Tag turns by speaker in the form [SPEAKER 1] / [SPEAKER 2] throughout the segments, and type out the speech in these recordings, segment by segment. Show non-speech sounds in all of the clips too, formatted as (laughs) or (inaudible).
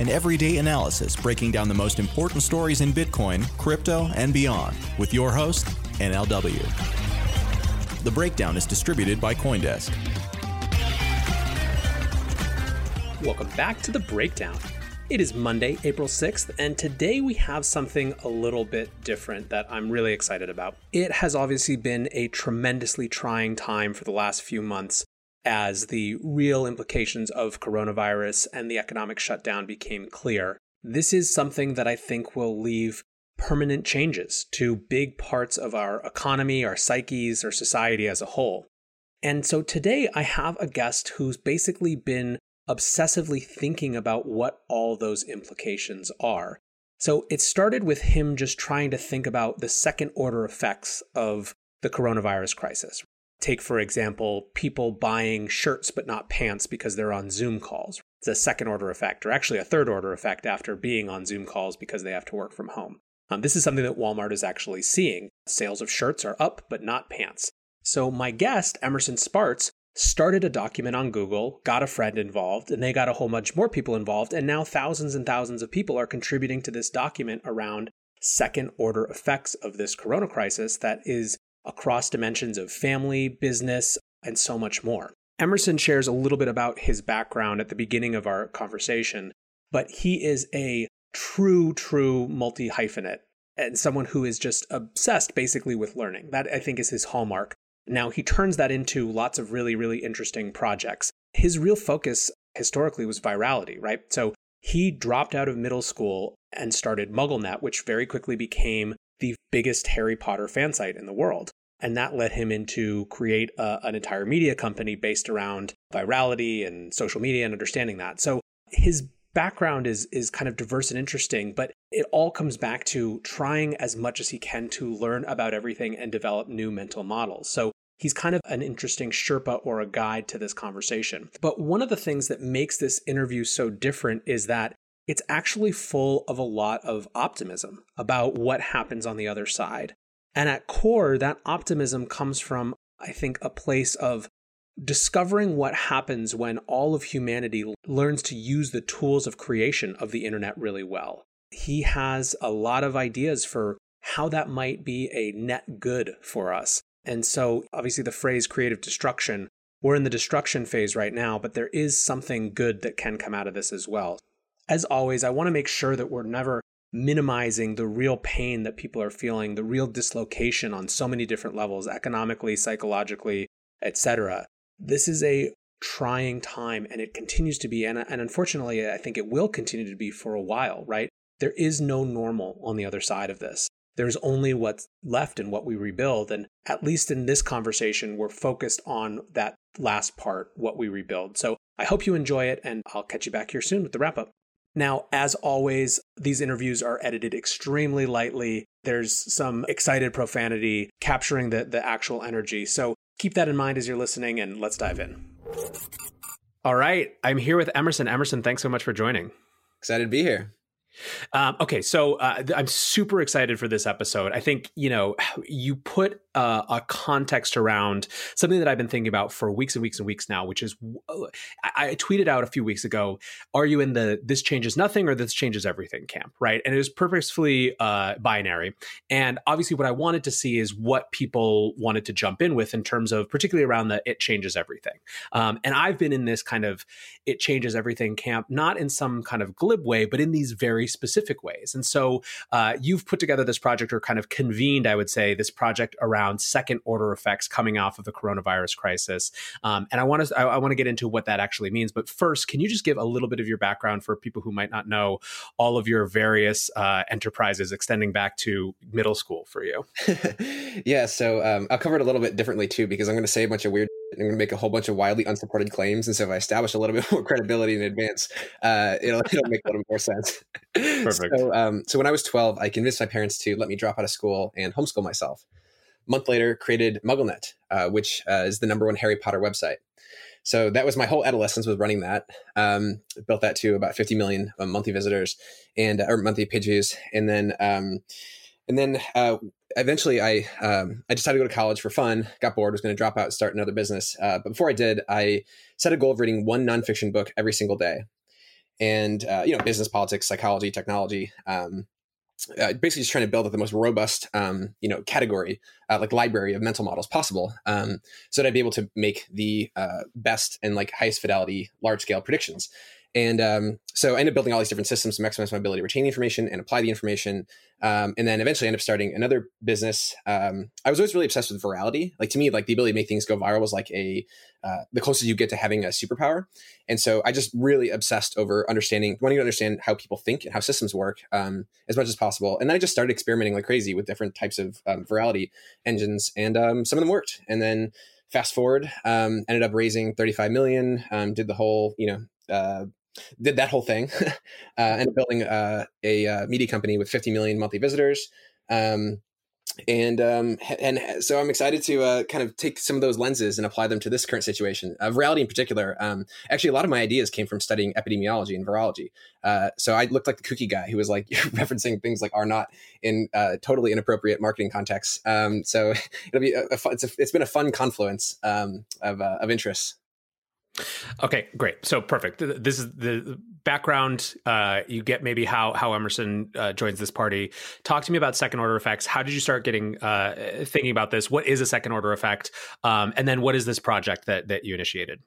[SPEAKER 1] an everyday analysis breaking down the most important stories in Bitcoin, crypto, and beyond with your host, NLW. The Breakdown is distributed by Coindesk.
[SPEAKER 2] Welcome back to the breakdown. It is Monday, April 6th, and today we have something a little bit different that I'm really excited about. It has obviously been a tremendously trying time for the last few months as the real implications of coronavirus and the economic shutdown became clear. This is something that I think will leave permanent changes to big parts of our economy, our psyches, our society as a whole. And so today I have a guest who's basically been obsessively thinking about what all those implications are. So it started with him just trying to think about the second order effects of the coronavirus crisis. Take, for example, people buying shirts but not pants because they're on Zoom calls. It's a second order effect, or actually a third order effect after being on Zoom calls because they have to work from home. Um, this is something that Walmart is actually seeing. Sales of shirts are up, but not pants. So, my guest, Emerson Spartz, started a document on Google, got a friend involved, and they got a whole bunch more people involved. And now thousands and thousands of people are contributing to this document around second order effects of this corona crisis that is across dimensions of family, business, and so much more. Emerson shares a little bit about his background at the beginning of our conversation, but he is a true, true multi hyphenate and someone who is just obsessed basically with learning. That I think is his hallmark. Now, he turns that into lots of really, really interesting projects. His real focus historically was virality, right? So he dropped out of middle school and started MuggleNet, which very quickly became the biggest Harry Potter fan site in the world. And that led him into create a, an entire media company based around virality and social media and understanding that. So his background is is kind of diverse and interesting, but it all comes back to trying as much as he can to learn about everything and develop new mental models. So he's kind of an interesting Sherpa or a guide to this conversation. But one of the things that makes this interview so different is that it's actually full of a lot of optimism about what happens on the other side. And at core, that optimism comes from, I think, a place of discovering what happens when all of humanity learns to use the tools of creation of the internet really well. He has a lot of ideas for how that might be a net good for us. And so, obviously, the phrase creative destruction, we're in the destruction phase right now, but there is something good that can come out of this as well. As always, I want to make sure that we're never minimizing the real pain that people are feeling, the real dislocation on so many different levels, economically, psychologically, etc this is a trying time and it continues to be and, and unfortunately i think it will continue to be for a while right? There is no normal on the other side of this. There's only what's left and what we rebuild and at least in this conversation we're focused on that last part what we rebuild. So i hope you enjoy it and i'll catch you back here soon with the wrap up now, as always, these interviews are edited extremely lightly. There's some excited profanity capturing the, the actual energy. So keep that in mind as you're listening, and let's dive in. All right, I'm here with Emerson. Emerson, thanks so much for joining.
[SPEAKER 3] Excited to be here.
[SPEAKER 2] Um, okay, so uh, I'm super excited for this episode. I think you know (sighs) you put uh, a context around something that I've been thinking about for weeks and weeks and weeks now, which is I, I tweeted out a few weeks ago, are you in the this changes nothing or this changes everything camp, right? And it was purposefully uh, binary. And obviously, what I wanted to see is what people wanted to jump in with in terms of particularly around the it changes everything. Um, and I've been in this kind of it changes everything camp, not in some kind of glib way, but in these very specific ways. And so uh, you've put together this project or kind of convened, I would say, this project around second order effects coming off of the coronavirus crisis. Um, and I want to I, I want to get into what that actually means. But first, can you just give a little bit of your background for people who might not know all of your various uh, enterprises extending back to middle school for you? (laughs)
[SPEAKER 3] yeah, so um, I'll cover it a little bit differently too because I'm going to say a bunch of weird I'm going to make a whole bunch of wildly unsupported claims, and so if I establish a little bit (laughs) more credibility in advance, uh, it'll (laughs) it'll make a little more sense. Perfect. So, um, so when I was 12, I convinced my parents to let me drop out of school and homeschool myself. Month later, created MuggleNet, uh, which uh, is the number one Harry Potter website. So that was my whole adolescence was running that. Um, built that to about 50 million uh, monthly visitors and or monthly page views, and then um, and then uh, eventually I um, I decided to go to college for fun. Got bored, was going to drop out and start another business. Uh, but before I did, I set a goal of reading one nonfiction book every single day, and uh, you know, business, politics, psychology, technology. Um, uh, basically, just trying to build the most robust, um, you know, category uh, like library of mental models possible, um, so that I'd be able to make the uh, best and like highest fidelity large scale predictions. And um, so I ended up building all these different systems to maximize my ability to retain the information and apply the information. Um, and then eventually I ended up starting another business. Um, I was always really obsessed with virality. Like to me, like the ability to make things go viral was like a uh, the closest you get to having a superpower. And so I just really obsessed over understanding, wanting to understand how people think and how systems work um, as much as possible. And then I just started experimenting like crazy with different types of um, virality engines, and um, some of them worked. And then fast forward, ended up raising 35 million, did the whole you know uh, did that whole thing (laughs) uh, and building uh, a uh, media company with 50 million monthly visitors. Um, and um, and so I'm excited to uh, kind of take some of those lenses and apply them to this current situation of reality in particular. Um, actually, a lot of my ideas came from studying epidemiology and virology. Uh, so I looked like the kooky guy who was like (laughs) referencing things like R naught in uh, totally inappropriate marketing contexts. Um, so (laughs) it'll be a, a fun, it's, a, it's been a fun confluence um, of uh, of interests.
[SPEAKER 2] Okay, great. So perfect. This is the background. Uh, you get maybe how how Emerson uh, joins this party. Talk to me about second order effects. How did you start getting uh, thinking about this? What is a second order effect? Um, and then what is this project that that you initiated?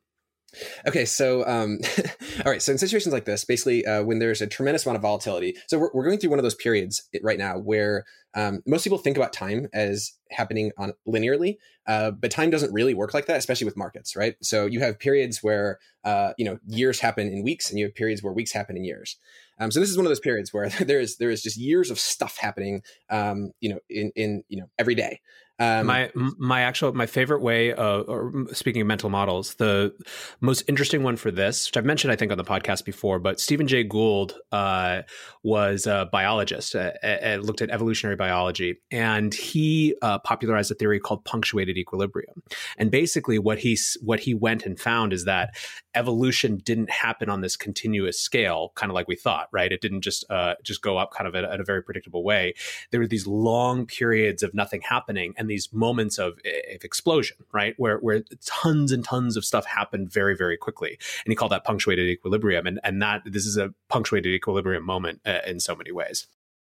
[SPEAKER 3] Okay, so um, (laughs) all right. So in situations like this, basically, uh, when there's a tremendous amount of volatility, so we're, we're going through one of those periods right now where um, most people think about time as happening on linearly, uh, but time doesn't really work like that, especially with markets, right? So you have periods where uh, you know years happen in weeks, and you have periods where weeks happen in years. Um, so this is one of those periods where (laughs) there is there is just years of stuff happening, um, you know, in in you know every day.
[SPEAKER 2] Um, my my actual my favorite way of or speaking of mental models, the most interesting one for this, which I've mentioned I think on the podcast before, but Stephen Jay Gould uh, was a biologist, uh, uh, looked at evolutionary biology, and he uh, popularized a theory called punctuated equilibrium. And basically, what he what he went and found is that evolution didn't happen on this continuous scale, kind of like we thought, right? It didn't just uh, just go up kind of at, at a very predictable way. There were these long periods of nothing happening, and these moments of, of explosion, right? Where, where tons and tons of stuff happened very, very quickly. And he called that punctuated equilibrium. And, and that this is a punctuated equilibrium moment uh, in so many ways.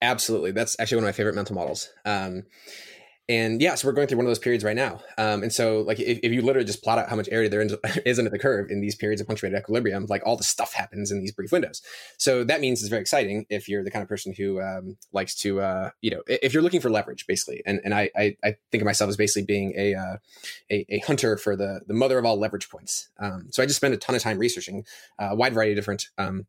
[SPEAKER 3] Absolutely. That's actually one of my favorite mental models. Um, and yeah, so we're going through one of those periods right now. Um, and so, like, if, if, you literally just plot out how much area there (laughs) is under the curve in these periods of punctuated equilibrium, like all the stuff happens in these brief windows. So that means it's very exciting if you're the kind of person who um, likes to, uh, you know, if you're looking for leverage, basically. And and I I, I think of myself as basically being a, uh, a, a hunter for the the mother of all leverage points. Um, so I just spend a ton of time researching uh, a wide variety of different um,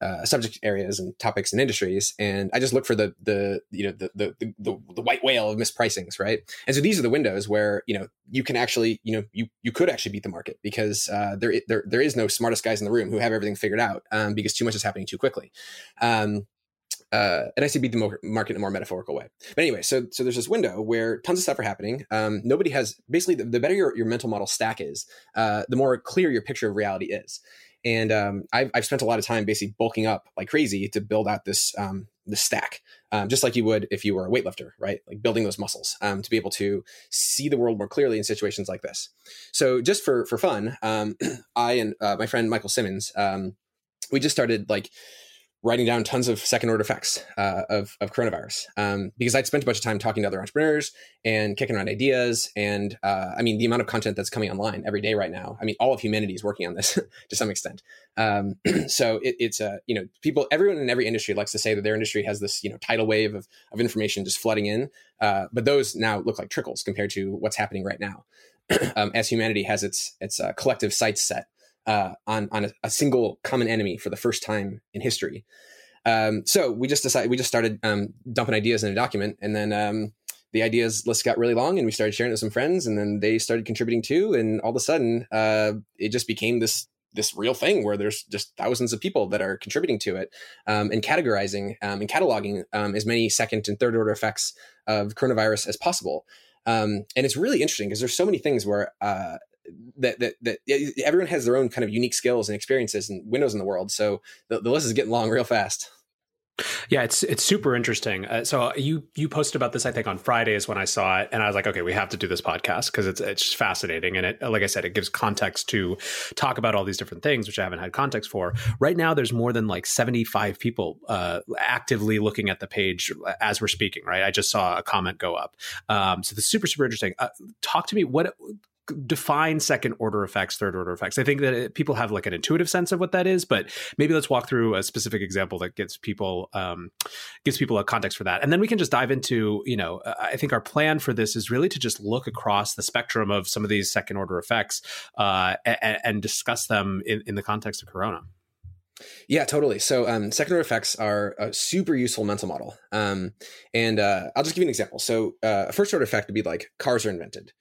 [SPEAKER 3] uh, subject areas and topics and industries, and I just look for the the you know the, the the the white whale of mispricings, right? And so these are the windows where you know you can actually you know you you could actually beat the market because uh, there there there is no smartest guys in the room who have everything figured out um, because too much is happening too quickly. Um, uh, and I say beat the market in a more metaphorical way. But anyway, so so there's this window where tons of stuff are happening. Um, nobody has basically the, the, better your, your mental model stack is, uh, the more clear your picture of reality is. And um, I've, I've spent a lot of time basically bulking up like crazy to build out this um, the stack, um, just like you would if you were a weightlifter, right? Like building those muscles um, to be able to see the world more clearly in situations like this. So just for for fun, um, (clears throat) I and uh, my friend Michael Simmons, um, we just started like writing down tons of second order effects uh, of, of coronavirus um, because I'd spent a bunch of time talking to other entrepreneurs and kicking around ideas. And uh, I mean, the amount of content that's coming online every day right now, I mean, all of humanity is working on this (laughs) to some extent. Um, (clears throat) so it, it's uh, you know, people, everyone in every industry likes to say that their industry has this, you know, tidal wave of, of information just flooding in. Uh, but those now look like trickles compared to what's happening right now. (clears throat) um, as humanity has its, its uh, collective sights set uh, on on a, a, single common enemy for the first time in history. Um, so we just decided we just started um, dumping ideas in a document, and then um, the ideas list got really long, and we started sharing it with some friends, and then they started contributing too, and all of a sudden uh, it just became this this real thing where there's just thousands of people that are contributing to it um, and categorizing um, and cataloging um, as many second and third order effects of coronavirus as possible. Um, and it's really interesting because there's so many things where uh, that, that that everyone has their own kind of unique skills and experiences and windows in the world. So the, the list is getting long real fast.
[SPEAKER 2] Yeah, it's it's super interesting. Uh, so you you posted about this, I think, on Fridays when I saw it, and I was like, okay, we have to do this podcast because it's it's fascinating, and it, like I said, it gives context to talk about all these different things, which I haven't had context for. Right now, there's more than like 75 people uh, actively looking at the page as we're speaking. Right, I just saw a comment go up. Um, so this is super super interesting. Uh, talk to me. What define second order effects, third order effects. I think that it, people have like an intuitive sense of what that is, but maybe let's walk through a specific example that gives people um, gives people a context for that, and then we can just dive into. You know, I think our plan for this is really to just look across the spectrum of some of these second order effects uh, and, and, discuss them in, in the context of Corona.
[SPEAKER 3] Yeah, totally. So, um, second order effects are a super useful mental model. Um, and uh, I'll just give you an example. So, uh, a first order effect would be like cars are invented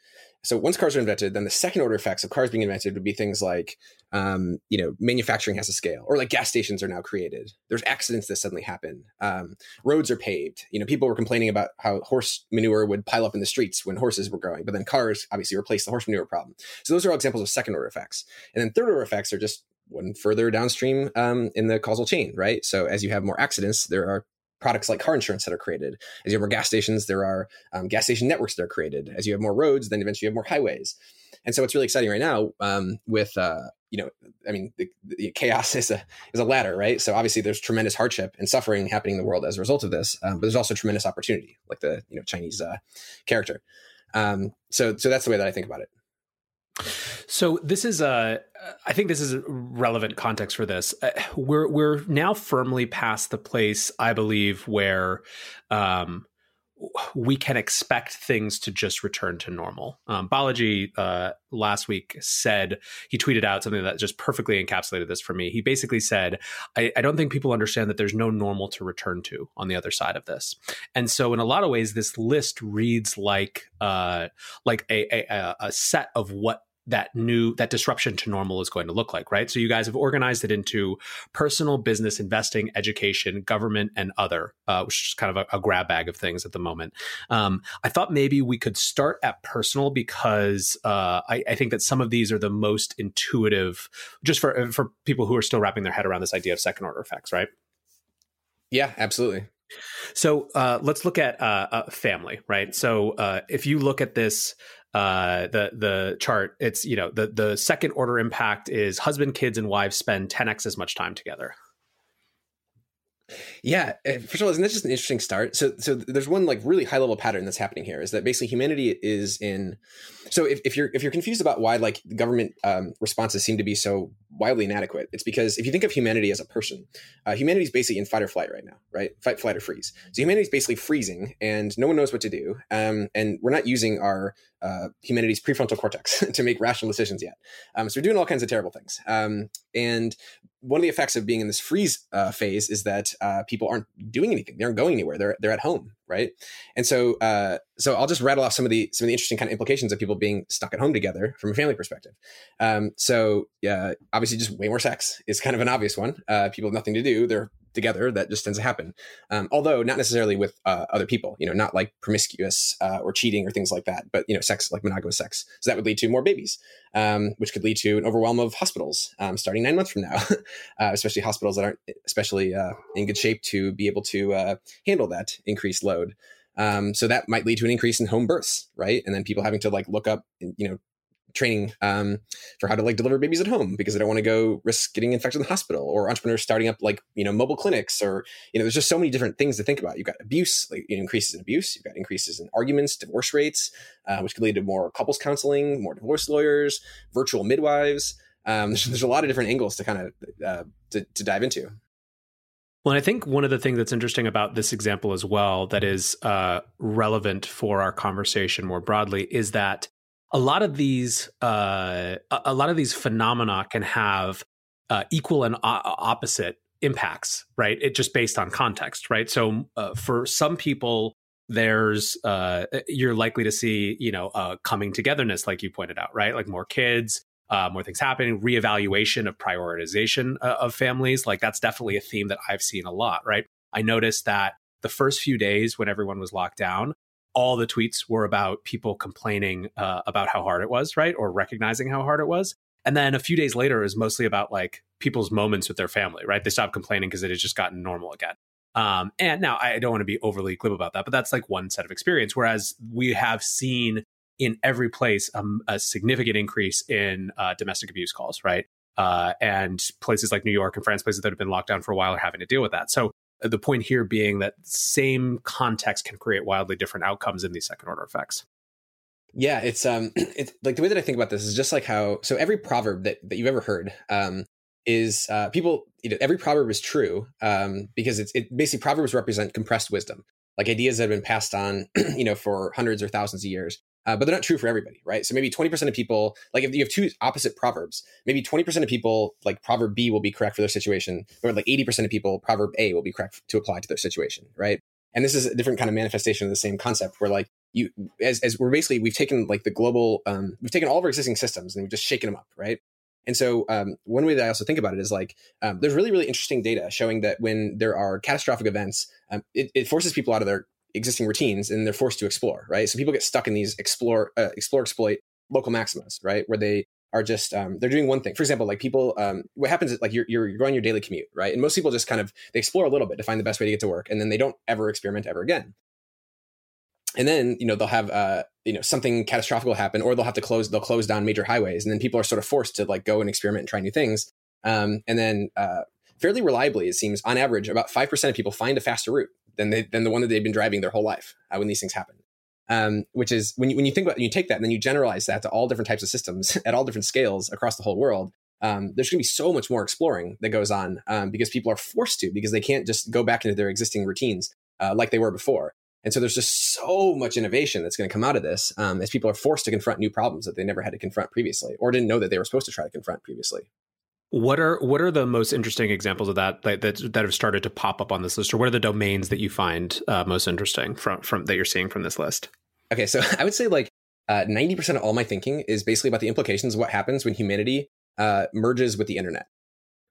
[SPEAKER 3] so once cars are invented, then the second order effects of cars being invented would be things like, um, you know, manufacturing has a scale, or like gas stations are now created. There's accidents that suddenly happen. Um, roads are paved. You know, people were complaining about how horse manure would pile up in the streets when horses were growing, but then cars obviously replaced the horse manure problem. So those are all examples of second order effects. And then third order effects are just one further downstream um, in the causal chain, right? So as you have more accidents, there are products like car insurance that are created. As you have more gas stations, there are um, gas station networks that are created. As you have more roads, then eventually you have more highways. And so what's really exciting right now um, with uh, you know, I mean, the, the, chaos is a is a ladder, right? So obviously there's tremendous hardship and suffering happening in the world as a result of this, um, but there's also tremendous opportunity, like the you know Chinese uh, character. Um, so so that's the way that I think about it.
[SPEAKER 2] So this is a, I think this is relevant context for this. Uh, we're we're now firmly past the place, I believe, where um, we can expect things to just return to normal. Um, Balaji uh, last week said he tweeted out something that just perfectly encapsulated this for me. He basically said, I, "I don't think people understand that there's no normal to return to on the other side of this." And so, in a lot of ways, this list reads like uh, like a, a, a set of what that new that disruption to normal is going to look like right? So you guys have organized it into personal business investing education government and other uh, which is kind of a, a, grab bag of things at the moment. Um, i thought maybe we could start at personal because uh, I, I, think that some of these are the most intuitive just for for people who are still wrapping their head around this idea of second order effects right?
[SPEAKER 3] Yeah absolutely.
[SPEAKER 2] So uh, let's look at uh, family, right? So uh, if you look at this uh, the the chart, it's you know the the second order impact is husband, kids, and wives spend 10x as much time together.
[SPEAKER 3] Yeah, eh, first of all, isn't that just an interesting start? So, so there's one like really high level pattern that's happening here is that basically humanity is in. So, if, if you're if you're confused about why like government um, responses seem to be so wildly inadequate, it's because if you think of humanity as a person, uh, humanity is basically in fight or flight right now, right? Fight, flight, or freeze. So humanity is basically freezing, and no one knows what to do, um, and we're not using our uh, humanity's prefrontal cortex (laughs) to make rational decisions yet. Um, so we're doing all kinds of terrible things. Um, and one of the effects of being in this freeze uh, phase is that uh, people aren't doing anything; they aren't going anywhere. They're they're at home, right? And so, uh, so I'll just rattle off some of the some of the interesting kind of implications of people being stuck at home together from a family perspective. Um, so, yeah, obviously, just way more sex is kind of an obvious one. Uh, people have nothing to do; they're together that just tends to happen. Um, although not necessarily with uh, other people you know not like promiscuous uh, or cheating or things like that but you know sex like monogamous sex. So that would lead to more babies um, which could lead to an overwhelm of hospitals um, starting nine months from now (laughs) uh, especially hospitals that aren't especially uh, in good shape to be able to uh, handle that increased load. Um, so that might lead to an increase in home births right? And then people having to like look up you know training um, for how to like deliver babies at home because they don't want to go risk getting infected in the hospital or entrepreneurs starting up like you know mobile clinics or you know there's just so many different things to think about. You've got abuse like increases in abuse you've got increases in arguments divorce rates uh, which could lead to more couples counseling more divorce lawyers virtual midwives. Um, (laughs) there's, there's, a lot of different angles to kind of uh, to, to dive into.
[SPEAKER 2] Well, I think one of the things that's interesting about this example as well, that is uh, relevant for our conversation more broadly, is that a lot of these uh, a lot of these phenomena can have uh, equal and o- opposite impacts, right? It just based on context, right? So uh, for some people, there's uh, you're likely to see you know uh, coming togetherness, like you pointed out, right? Like more kids, uh, more things happening, reevaluation of prioritization of families. Like that's definitely a theme that I've seen a lot, right? I noticed that the first few days when everyone was locked down, all the tweets were about people complaining uh, about how hard it was, right? Or recognizing how hard it was. And then a few days later, it was mostly about like people's moments with their family, right? They stopped complaining because it had just gotten normal again. Um, and now I don't want to be overly glib about that, but that's like one set of experience. Whereas we have seen in every place um, a significant increase in uh, domestic abuse calls, right? Uh, and places like New York and France, places that have been locked down for a while, are having to deal with that. So the point here being that same context can create wildly different outcomes in these second order effects.
[SPEAKER 3] Yeah, it's um (clears throat) it's like the way that I think about this is just like how so every proverb that, that you've ever heard um is uh people you know every proverb is true um because it's it basically proverbs represent compressed wisdom like ideas that have been passed on (clears throat) you know for hundreds or thousands of years uh, but they're not true for everybody, right? So maybe 20% of people, like if you have two opposite proverbs, maybe 20% of people, like proverb B will be correct for their situation, or like 80% of people, proverb A will be correct to apply to their situation, right? And this is a different kind of manifestation of the same concept where like you, as, as we're basically, we've taken like the global, um, we've taken all of our existing systems and we've just shaken them up, right? And so, um, one way that I also think about it is like um, there's really, really interesting data showing that when there are catastrophic events, um, it, it, forces people out of their existing routines and they're forced to explore, right? So people get stuck in these explore, uh, explore, exploit local maximas, right? Where they are just um, they're doing one thing. For example, like people, um, what happens is like you're, you're going your daily commute, right? And most people just kind of they explore a little bit to find the best way to get to work, and then they don't ever experiment ever again. And then you know they'll have uh, you know something catastrophic will happen, or they'll have to close they'll close down major highways, and then people are sort of forced to like go and experiment and try new things. Um, and then uh, fairly reliably, it seems on average, about five percent of people find a faster route than they than the one that they've been driving their whole life uh, when these things happen. Um, which is when you when you think about you take that and then you generalize that to all different types of systems (laughs) at all different scales across the whole world. Um, there's going to be so much more exploring that goes on um, because people are forced to because they can't just go back into their existing routines uh, like they were before. And so there's just so much innovation that's going to come out of this um, as people are forced to confront new problems that they never had to confront previously or didn't know that they were supposed to try to confront previously.
[SPEAKER 2] What are what are the most interesting examples of that that that, that have started to pop up on this list, or what are the domains that you find uh, most interesting from from that you're seeing from this list?
[SPEAKER 3] Okay, so (laughs) I would say like uh, ninety uh, percent of all my thinking is basically about the implications of what happens when humanity uh, merges with the internet,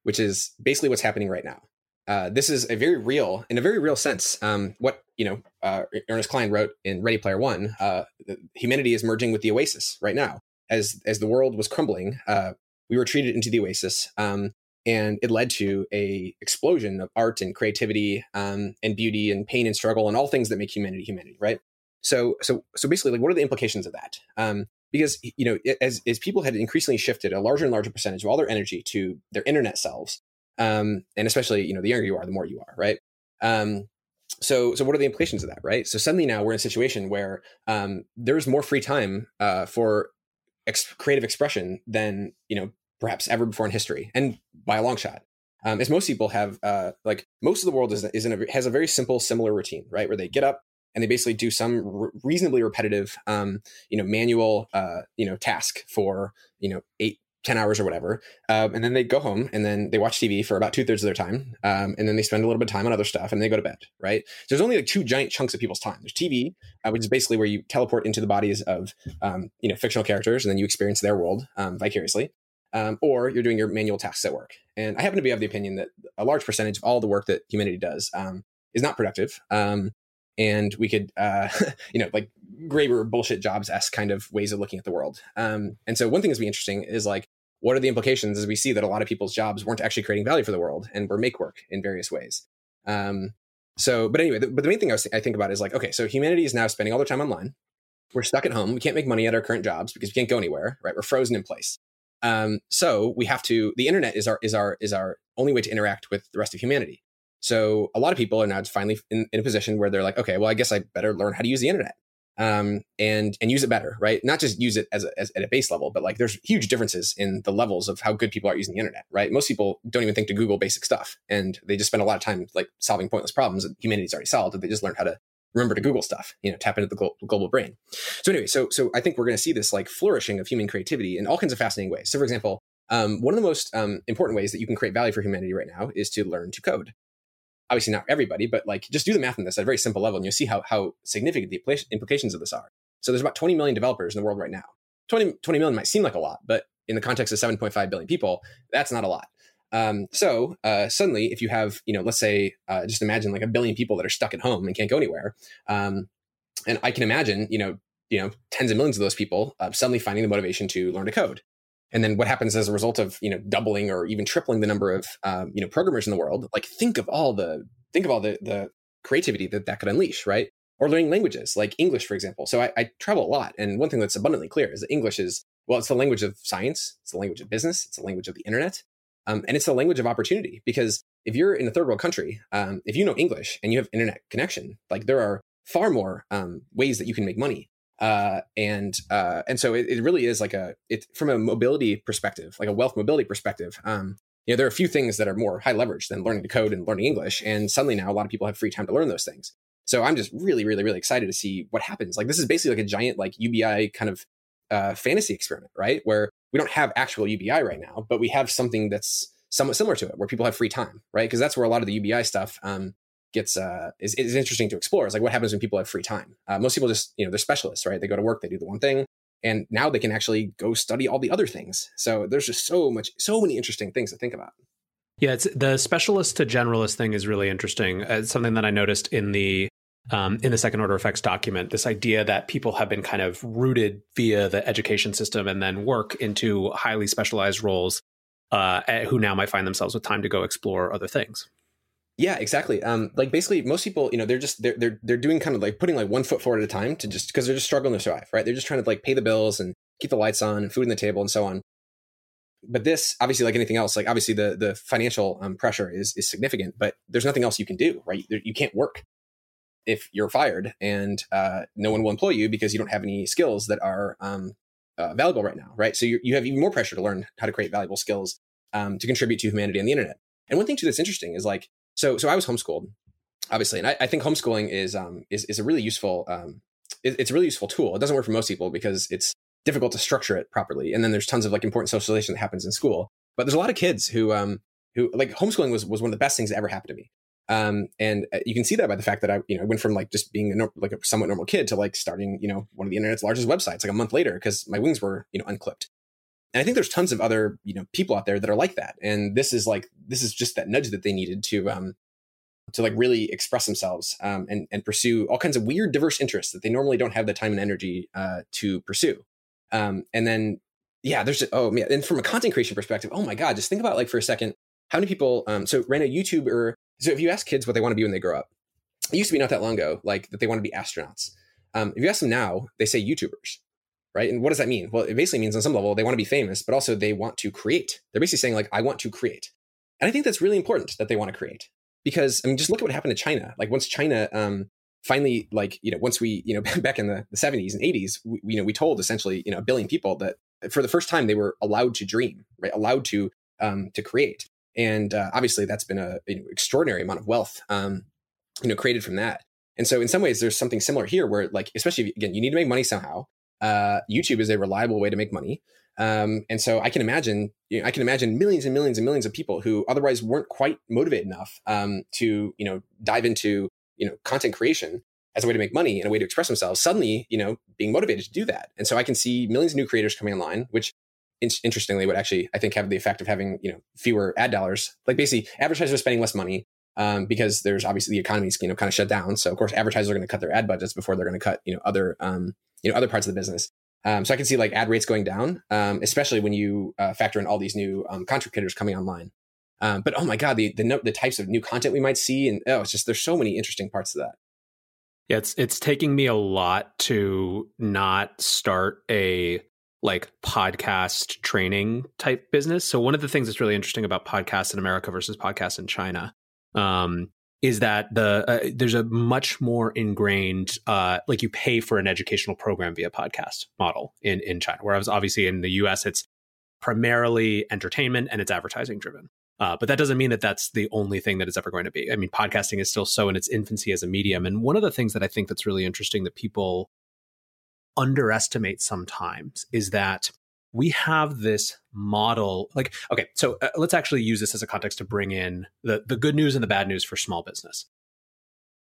[SPEAKER 3] which is basically what's happening right now. Uh, this is a very real, in a very real sense, um, what you know uh, Ernest Cline wrote in Ready Player One. humanity is merging with the Oasis right now, as as the world was crumbling we retreated into the oasis um, and it led to a explosion of art and creativity um, and beauty and pain and struggle and all things that make humanity humanity right? So so so basically like what are the implications of that? Um, because you know as, as people had increasingly shifted a larger and larger percentage of all their energy to their internet selves um, and especially you know the younger you are the more you are right? Um, so so what are the implications of that right? So suddenly now we're in a situation where um, there's more free time uh, for ex- creative expression than you know perhaps ever before in history, and by a long shot. Um, as most people have, uh, like most of the world is, is in a, has a very simple, similar routine, right? Where they get up and they basically do some re- reasonably repetitive, um, you know, manual, uh, you know, task for you know eight, 10 hours or whatever. Um, and then they go home and then they watch TV for about two thirds of their time. Um, and then they spend a little bit of time on other stuff and they go to bed, right? So there's only like two giant chunks of people's time. There's TV, uh, which is basically where you teleport into the bodies of, um, you know, fictional characters and then you experience their world um, vicariously. Um, or you're doing your manual tasks at work. And I happen to be of the opinion that a large percentage of all the work that humanity does um, is not productive. Um, and we could, uh, (laughs) you know, like Graeber bullshit jobs as kind of ways of looking at the world. Um, and so one thing that's be interesting is like, what are the implications as we see that a lot of people's jobs weren't actually creating value for the world and were make work in various ways. Um, so, but anyway, the, but the main thing I, was, I think about is like, okay, so humanity is now spending all their time online. We're stuck at home. We can't make money at our current jobs because we can't go anywhere, right? We're frozen in place. Um, so we have to. The internet is our is our is our only way to interact with the rest of humanity. So a lot of people are now finally in, in a position where they're like, okay, well, I guess I better learn how to use the internet um, and and use it better, right? Not just use it as, a, as at a base level, but like there's huge differences in the levels of how good people are using the internet, right? Most people don't even think to Google basic stuff, and they just spend a lot of time like solving pointless problems that humanity's already solved. They just learn how to remember to Google stuff, you know, tap into the global brain. So anyway, so so I think we're going to see this like flourishing of human creativity in all kinds of fascinating ways. So for example, um, one of the most um, important ways that you can create value for humanity right now is to learn to code. Obviously, not everybody, but like just do the math on this at a very simple level, and you'll see how how significant the implications of this are. So there's about 20 million developers in the world right now. 20, 20 million might seem like a lot, but in the context of 7.5 billion people, that's not a lot. Um, so uh, suddenly, if you have, you know, let's say, uh, just imagine like a billion people that are stuck at home and can't go anywhere, um, and I can imagine, you know, you know, tens of millions of those people uh, suddenly finding the motivation to learn to code. And then what happens as a result of you know doubling or even tripling the number of um, you know programmers in the world? Like think of all the think of all the the creativity that that could unleash, right? Or learning languages like English, for example. So I, I travel a lot, and one thing that's abundantly clear is that English is well, it's the language of science, it's the language of business, it's the language of the internet, um, and it's a language of opportunity because if you're in a third world country, um, if you know English and you have internet connection, like there are far more um, ways that you can make money. Uh, and uh, and so it, it, really is like a it from a mobility perspective, like a wealth mobility perspective. Um, you know, there are a few things that are more high leverage than learning to code and learning English, and suddenly now a lot of people have free time to learn those things. So I'm just really, really, really excited to see what happens. Like this is basically like a giant like UBI kind of uh, fantasy experiment, right? Where we don't have actual UBI right now, but we have something that's somewhat similar to it, where people have free time, right? Because that's where a lot of the UBI stuff um, gets uh, is, is interesting to explore. Is like what happens when people have free time. Uh, most people just you know they're specialists, right? They go to work, they do the one thing, and now they can actually go study all the other things. So there's just so much, so many interesting things to think about.
[SPEAKER 2] Yeah, it's the specialist to generalist thing is really interesting. It's something that I noticed in the um, in the second order effects document this idea that people have been kind of rooted via the education system and then work into highly specialized roles uh, who now might find themselves with time to go explore other things.
[SPEAKER 3] Yeah exactly. Um, like basically most people you know they're just they're, they're they're doing kind of like putting like one foot forward at a time to just because they're just struggling to survive right? They're just trying to like pay the bills and keep the lights on and food on the table and so on. But this obviously like anything else like obviously the the financial um, pressure is is significant but there's nothing else you can do right? You can't work if you're fired and uh, no one will employ you because you don't have any skills that are um, uh, valuable right now, right? So you, have even more pressure to learn how to create valuable skills um, to contribute to humanity on the internet. And one thing too that's interesting is like, so so I was homeschooled, obviously, and I, I think homeschooling is um, is is a really useful um, it, it's a really useful tool. It doesn't work for most people because it's difficult to structure it properly, and then there's tons of like important socialization that happens in school. But there's a lot of kids who um who like homeschooling was was one of the best things that ever happened to me um, and uh, you can see that by the fact that I, you know, went from like just being a like a somewhat normal kid to like starting, you know, one of the internet's largest websites like a month later because my wings were, you know, unclipped. And I think there's tons of other, you know, people out there that are like that. And this is like this is just that nudge that they needed to um to like really express themselves um, and and pursue all kinds of weird diverse interests that they normally don't have the time and energy uh, to pursue. Um, and then yeah, there's oh man, and from a content creation perspective, oh my god, just think about like for a second how many people um, so ran a YouTuber so if you ask kids what they want to be when they grow up, it used to be not that long ago, like that they want to be astronauts. Um, if you ask them now, they say YouTubers, right? And what does that mean? Well, it basically means on some level they want to be famous, but also they want to create. They're basically saying like, I want to create. And I think that's really important that they want to create because I mean, just look at what happened to China. Like once China um, finally, like you know, once we you know (laughs) back in the, 70s and 80s, we, you know, we told essentially you know a billion people that for the first time they were allowed to dream, right? Allowed to um, to create and uh, obviously that's been a you know, extraordinary amount of wealth um, you know created from that. And so in some ways there's something similar here where like especially if, again you need to make money somehow. Uh, youtube is a reliable way to make money. Um, and so i can imagine you know, i can imagine millions and millions and millions of people who otherwise weren't quite motivated enough um, to you know dive into you know content creation as a way to make money and a way to express themselves suddenly you know being motivated to do that. And so i can see millions of new creators coming online which in- interestingly would actually I think have the effect of having you know fewer ad dollars. Like basically, advertisers are spending less money um, because there's obviously the economy's you know kind of shut down. So of course, advertisers are going to cut their ad budgets before they're going to cut you know other um, you know other parts of the business. Um, so I can see like ad rates going down, um, especially when you uh, factor in all these new um, content creators coming online. Um, but oh my god, the, the the types of new content we might see, and oh, it's just there's so many interesting parts of that.
[SPEAKER 2] Yeah, it's it's taking me a lot to not start a like podcast training type business. So one of the things that's really interesting about podcasts in America versus podcasts in China um, is that the uh, there's a much more ingrained uh, like you pay for an educational program via podcast model in in China, whereas obviously in the U.S. it's primarily entertainment and it's advertising driven. Uh, but that doesn't mean that that's the only thing that it's ever going to be. I mean, podcasting is still so in its infancy as a medium, and one of the things that I think that's really interesting that people underestimate sometimes is that we have this model like okay so uh, let's actually use this as a context to bring in the, the good news and the bad news for small business.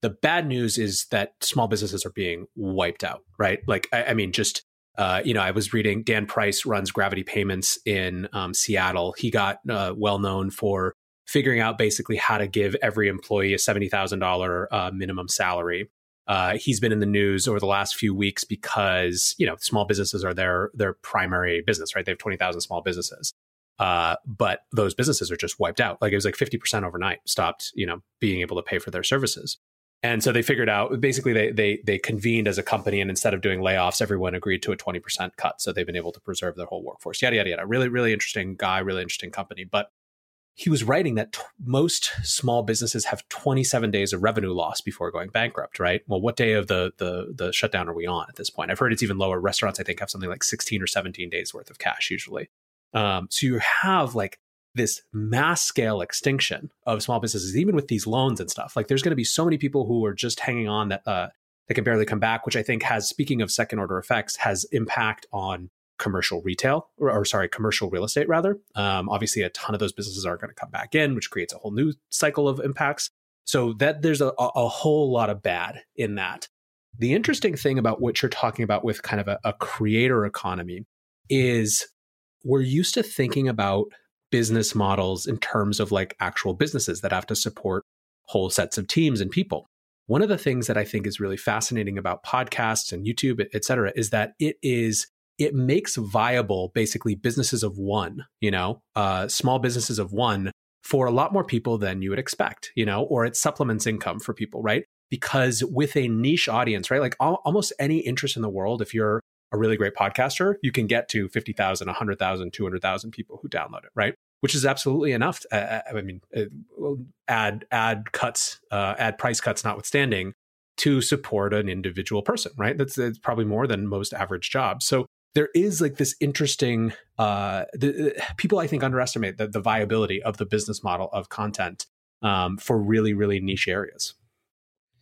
[SPEAKER 2] The bad news is that small businesses are being wiped out right? Like i, I mean just uh, you know i was reading dan price runs gravity payments in um, seattle. He got uh, well known for figuring out basically how to give every employee a $70000 uh, minimum salary uh, he's been in the news over the last few weeks because you know small businesses are their their primary business, right? They have twenty thousand small businesses, uh, but those businesses are just wiped out. Like it was like fifty percent overnight, stopped you know being able to pay for their services. And so they figured out basically they they they convened as a company and instead of doing layoffs, everyone agreed to a 20% cut. So they've been able to preserve their whole workforce. Yada yada yada. Really, really interesting guy, really interesting company. But he was writing that t- most small businesses have 27 days of revenue loss before going bankrupt, right? Well, what day of the, the the shutdown are we on at this point? I've heard it's even lower. Restaurants, I think, have something like 16 or 17 days worth of cash usually. Um, so you have like this mass scale extinction of small businesses, even with these loans and stuff. Like there's going to be so many people who are just hanging on that uh, that can barely come back, which I think has, speaking of second order effects, has impact on commercial retail or, or, sorry commercial real estate rather. Um, obviously a ton of those businesses are going to come back in which creates a whole new cycle of impacts. So that there's a, a whole lot of bad in that. The interesting thing about what you're talking about with kind of a, a creator economy is we're used to thinking about business models in terms of like actual businesses that have to support whole sets of teams and people. One of the things that i think is really fascinating about podcasts and youtube et cetera is that it is it makes viable basically businesses of one, you know, uh, small businesses of one for a lot more people than you would expect, you know, or it supplements income for people, right? Because with a niche audience, right? Like al- almost any interest in the world, if you're a really great podcaster, you can get to 50,000, 100,000, 200,000 people who download it, right? Which is absolutely enough. Uh, uh I mean, uh, ad ad cuts, uh, ad price cuts notwithstanding, to support an individual person, right? That's, that's probably more than most average jobs. So there is like this interesting uh, the, people i think underestimate the, the viability of the business model of content um, for really really niche areas.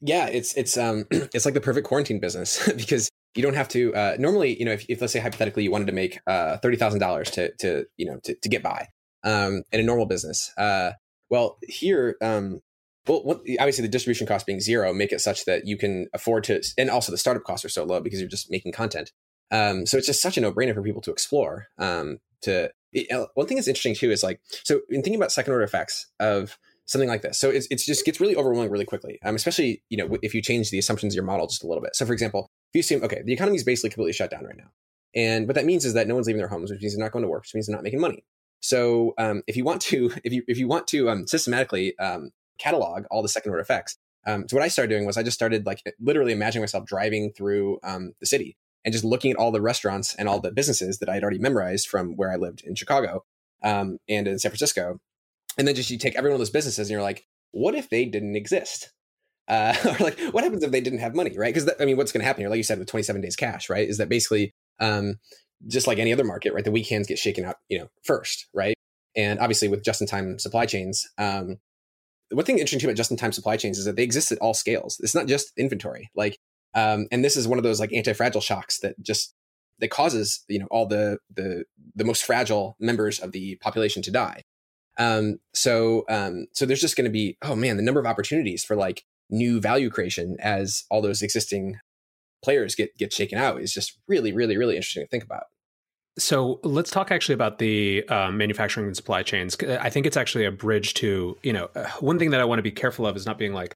[SPEAKER 3] Yeah it's it's um (clears throat) it's like the perfect quarantine business (laughs) because you don't have to uh, normally you know if, if let's say hypothetically you wanted to make uh, $30000 to to you know to, to get by um, in a normal business uh, well here um, well, what, obviously the distribution cost being zero make it such that you can afford to and also the startup costs are so low because you're just making content um, so it's just such a no brainer for people to explore. Um, to it, uh, one thing that's interesting too is like so in thinking about second order effects of something like this. So it's, it's just gets really overwhelming really quickly. Um, especially you know if you change the assumptions of your model just a little bit. So for example, if you assume okay, the economy is basically completely shut down right now, and what that means is that no one's leaving their homes, which means they're not going to work, which means they're not making money. So um, if you want to (laughs) if you if you want to um, systematically um, catalog all the second order effects, um, so what I started doing was I just started like literally imagining myself driving through um, the city and just looking at all the restaurants and all the businesses that I had already memorized from where I lived in Chicago um, and in San Francisco. And then just you take every one of those businesses and you're like, what if they didn't exist? Uh, (laughs) or like, what happens if they didn't have money, right? Because I mean, what's going to happen here, like you said, with 27 days cash, right? Is that basically um, just like any other market, right? The weak hands get shaken out, you know, first, right? And obviously, with just-in-time supply chains, um, one thing interesting too about just-in-time supply chains is that they exist at all scales. It's not just inventory. Like um, and this is one of those like anti-fragile shocks that just that causes you know all the the the most fragile members of the population to die. Um, so um, so there's just going to be oh man the number of opportunities for like new value creation as all those existing players get get shaken out is just really really really interesting to think about.
[SPEAKER 2] So let's talk actually about the uh, manufacturing and supply chains. I think it's actually a bridge to you know uh, one thing that I want to be careful of is not being like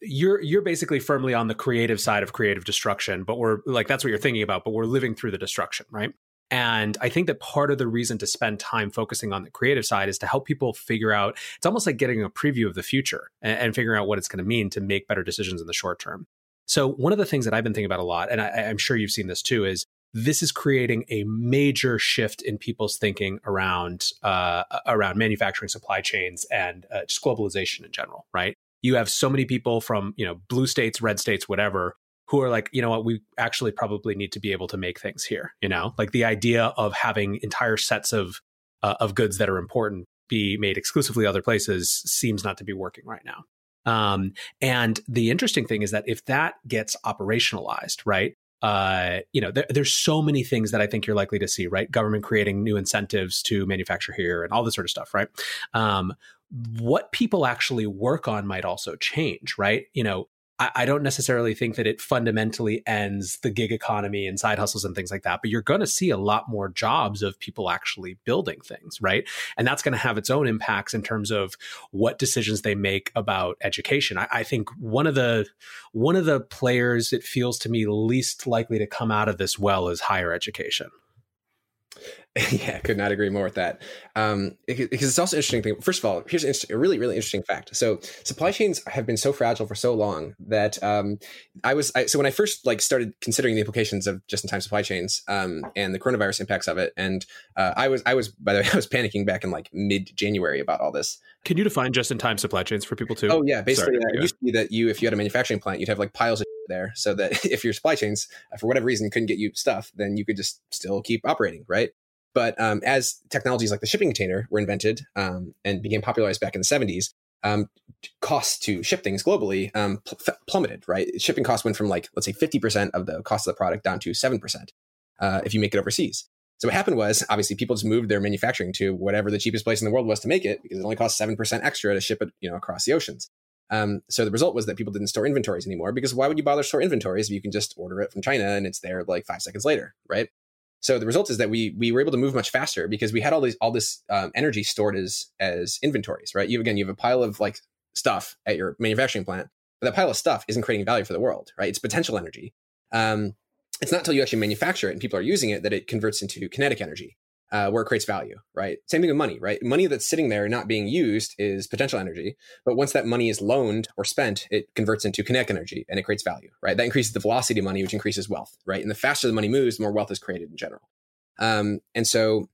[SPEAKER 2] you're you're basically firmly on the creative side of creative destruction, but we're like that's what you're thinking about, but we're living through the destruction, right? And I think that part of the reason to spend time focusing on the creative side is to help people figure out it's almost like getting a preview of the future and, and figuring out what it's going to mean to make better decisions in the short term. So, one of the things that I've been thinking about a lot, and I, I'm sure you've seen this too, is this is creating a major shift in people's thinking around uh, around manufacturing supply chains and uh, just globalization in general, right? You have so many people from you know blue states, red states, whatever, who are like, you know what, we actually probably need to be able to make things here. You know, like the idea of having entire sets of uh, of goods that are important be made exclusively other places seems not to be working right now. Um, and the interesting thing is that if that gets operationalized, right, uh, you know, there, there's so many things that I think you're likely to see, right? Government creating new incentives to manufacture here and all this sort of stuff, right? Um, what people actually work on might also change, right? You know, I, I don't necessarily think that it fundamentally ends the gig economy and side hustles and things like that, but you're going to see a lot more jobs of people actually building things, right? And that's going to have its own impacts in terms of what decisions they make about education. I, I think one of the one of the players it feels to me least likely to come out of this well is higher education. (laughs)
[SPEAKER 3] yeah, could not agree more with that. Um, because it's also interesting thing. First of all, here's a really, really interesting fact. So supply chains have been so fragile for so long that um, I was I, so when I first like started considering the implications of just-in-time supply chains um, and the coronavirus impacts of it, and uh, I was I was by the way (laughs) I was panicking back in like mid-January about all this.
[SPEAKER 2] Can you define just-in-time supply chains for people too?
[SPEAKER 3] Oh yeah, basically uh, it used to be that you if you had a manufacturing plant, you'd have like piles of there, so that (laughs) if your supply chains uh, for whatever reason couldn't get you stuff, then you could just still keep operating, right? But um, as technologies like the shipping container were invented um, and became popularized back in the 70s, um, costs to ship things globally um, pl- plummeted, right? Shipping costs went from like, let's say 50% of the cost of the product down to 7% uh, if you make it overseas. So what happened was obviously people just moved their manufacturing to whatever the cheapest place in the world was to make it because it only costs 7% extra to ship it, you know, across the oceans. Um, so the result was that people didn't store inventories anymore because why would you bother store inventories if you can just order it from China and it's there like five seconds later, right? So the result is that we we were able to move much faster because we had all these all this um, energy stored as as inventories, right? You again, you have a pile of like stuff at your manufacturing plant, but that pile of stuff isn't creating value for the world, right? It's potential energy. Um, it's not until you actually manufacture it and people are using it that it converts into kinetic energy uh, where it creates value, right? Same thing with money, right? Money that's sitting there not being used is potential energy, but once that money is loaned or spent, it converts into kinetic energy and it creates value, right? That increases the velocity of money, which increases wealth, right? And the faster the money moves, the more wealth is created in general. Um, and so,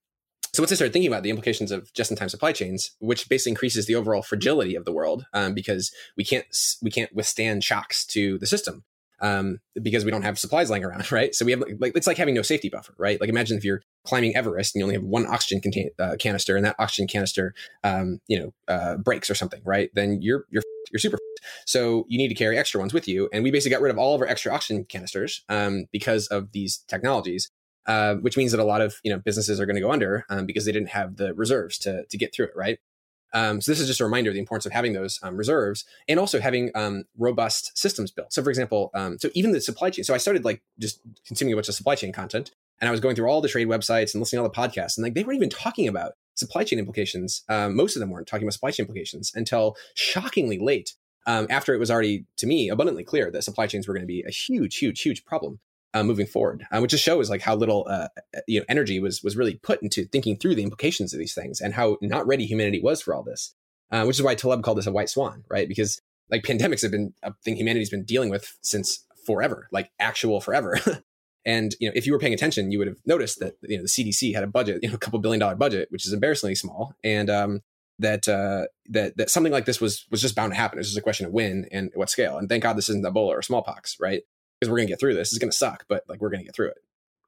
[SPEAKER 3] so once I started thinking about the implications of just-in-time supply chains, which basically increases the overall fragility of the world, um, because we can't we can't withstand shocks to the system um, because we don't have supplies lying around, (laughs) right? So we have like it's like having no safety buffer, right? Like imagine if you're climbing Everest and you only have one oxygen contain, uh, canister, and that oxygen canister, um, you know, uh, breaks or something, right? Then you're you're you're super. So you need to carry extra ones with you, and we basically got rid of all of our extra oxygen canisters um, because of these technologies. Uh, which means that a lot of you know businesses are going to go under um, because they didn't have the reserves to to get through it, right? Um, so this is just a reminder of the importance of having those um, reserves and also having um, robust systems built. So for example, um, so even the supply chain. So I started like just consuming a bunch of supply chain content, and I was going through all the trade websites and listening to all the podcasts, and like they weren't even talking about supply chain implications. Um, most of them weren't talking about supply chain implications until shockingly late. Um, after it was already to me abundantly clear that supply chains were going to be a huge, huge, huge problem uh, moving forward, uh, which just shows like how little uh, uh, you know energy was was really put into thinking through the implications of these things and how not ready humanity was for all this. Uh, which is why Taleb called this a white swan, right? Because like pandemics have been a thing humanity's been dealing with since forever, like actual forever. (laughs) and you know, if you were paying attention, you would have noticed that you know the CDC had a budget, (laughs) you know, a couple billion dollar budget, which is embarrassingly small, and um, that uh, that that something like this was was just bound to happen. It's just a question of when and what scale. And thank God this isn't Ebola or smallpox, right? Because we're going to get through this. It's going to suck, but like we're going to get through it.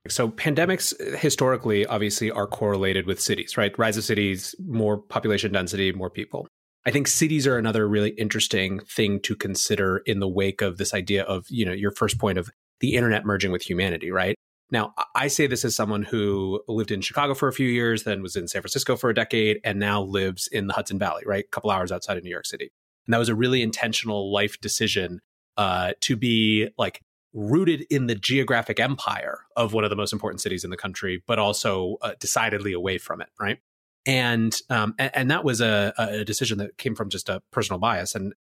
[SPEAKER 2] So pandemics historically obviously are correlated with cities, right? Rise of cities, more population density, more people. I think cities are another really interesting thing to consider in the wake of this idea of, you know, your first point of the internet merging with humanity, right? Now, I say this as someone who lived in Chicago for a few years, then was in San Francisco for a decade, and now lives in the Hudson Valley, right? A couple hours outside of New York City. And that was a really intentional life decision uh, to be like rooted in the geographic empire of one of the most important cities in the country, but also uh, decidedly away from it, right? And, um, and and, that was a, a decision that came from just a personal bias and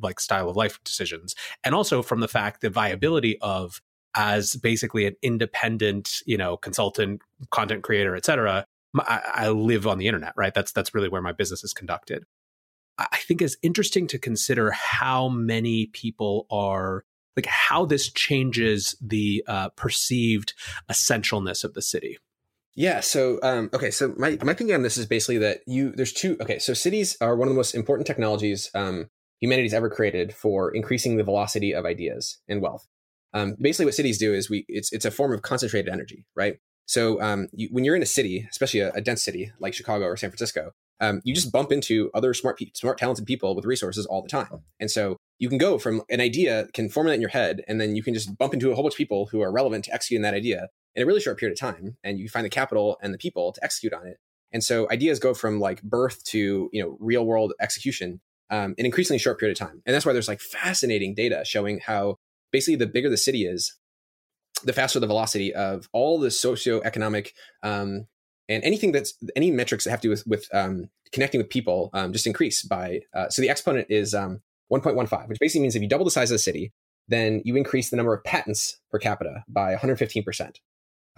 [SPEAKER 2] like style of life decisions, and also from the fact the viability of as basically an independent, you know, consultant, content creator, et cetera. I, I live on the internet, right? That's that's really where my business is conducted. I think it's interesting to consider how many people are like how this changes the uh, perceived essentialness of the city.
[SPEAKER 3] Yeah. So, um, okay. So my, my thinking on this is basically that you, there's two, okay. So cities are one of the most important technologies, um, humanity's ever created for increasing the velocity of ideas and wealth. Um, basically what cities do is we, it's, it's a form of concentrated energy, right? So, um, you, when you're in a city, especially a, a dense city like Chicago or San Francisco, um, you just bump into other smart, pe- smart, talented people with resources all the time. And so you can go from an idea can formulate in your head, and then you can just bump into a whole bunch of people who are relevant to executing that idea in a really short period of time, and you find the capital and the people to execute on it. And so ideas go from like birth to you know real world execution um, in increasingly short period of time. And that's why there's like fascinating data showing how basically the bigger the city is, the faster the velocity of all the socioeconomic um, and anything that's any metrics that have to do with, with um, connecting with people um, just increase by uh, so the exponent is um, 1.15 which basically means if you double the size of the city then you increase the number of patents per capita by 115%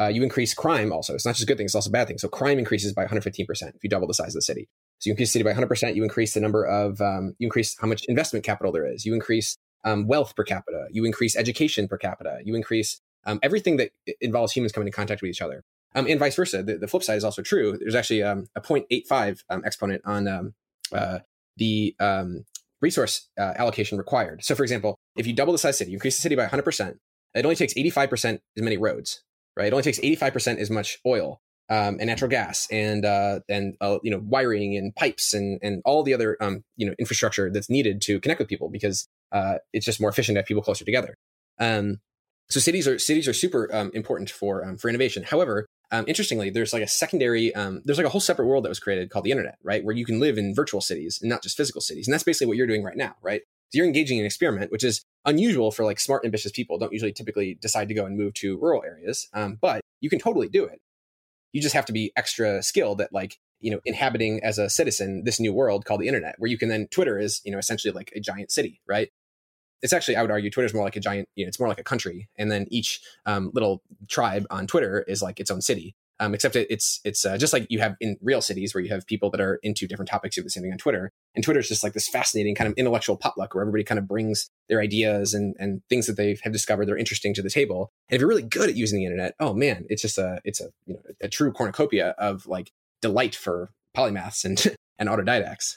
[SPEAKER 3] uh, you increase crime also. It's not just good things it's also bad things. So crime increases by 115% if you double the size of the city. So you increase the city by 100% you increase the number of um, you increase how much investment capital there is. You increase um, wealth per capita. You increase education per capita. You increase um, everything that involves humans coming in contact with each other um, and vice versa. The, the, flip side is also true. There's actually um, a 0.85 um, exponent on um, uh, the um, resource uh, allocation required. So, for example, if you double the size city, you increase the city by 100%, it only takes 85% as many roads, right? It only takes 85% as much oil um, and natural gas and uh, and uh, you know wiring and pipes and and all the other you know infrastructure that's needed to connect with people because uh, it's just more efficient to have people closer together. Um, so cities are cities are super um, important for um, for innovation. However, um, interestingly, there's like a secondary, um, there's like a whole separate world that was created called the internet, right? Where you can live in virtual cities and not just physical cities. And that's basically what you're doing right now, right? So you're engaging in an experiment, which is unusual for like smart, ambitious people. Don't usually typically decide to go and move to rural areas, um, but you can totally do it. You just have to be extra skilled at like you know inhabiting as a citizen this new world called the internet, where you can then Twitter is you know essentially like a giant city, right? It's actually I would argue Twitter's more like a giant, you know, it's more like a country, and then each um, little tribe on Twitter is like its own city. Um, except it, it's it's uh, just like you have in real cities where you have people that are into different topics. Have the same thing on Twitter, and Twitter is just like this fascinating kind of intellectual potluck where everybody kind of brings their ideas and and things that they have discovered they're interesting to the table. And if you're really good at using the internet, oh man, it's just a it's a you know a true cornucopia of like delight for polymaths and (laughs) and autodidacts.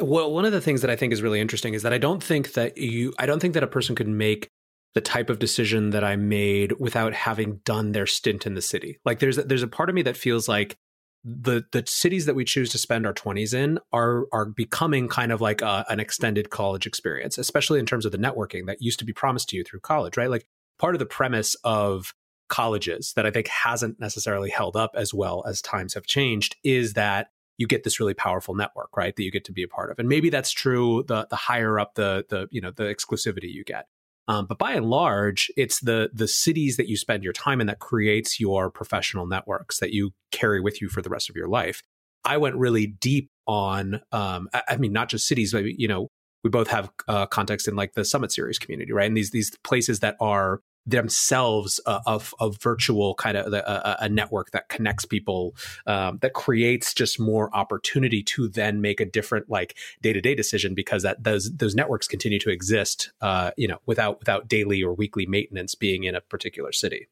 [SPEAKER 2] Well, one of the things that I think is really interesting is that I don't think that you, I don't think that a person could make the type of decision that I made without having done their stint in the city. Like there's there's a part of me that feels like the the cities that we choose to spend our 20s in are are becoming kind of like a, an extended college experience, especially in terms of the networking that used to be promised to you through college, right? Like part of the premise of colleges that I think hasn't necessarily held up as well as times have changed is that you get this really powerful network, right? That you get to be a part of. And maybe that's true the the higher up the the you know the exclusivity you get. Um, but by and large, it's the the cities that you spend your time in that creates your professional networks that you carry with you for the rest of your life. I went really deep on, um, I, mean, not just cities, but you know, we both have uh, context in like the Summit Series community, right? And these these places that are themselves a, a, a virtual kind of a, a, network that connects people um, that creates just more opportunity to then make a different like day-to-day decision because that those those networks continue to exist uh, you know without without daily or weekly maintenance being in a particular city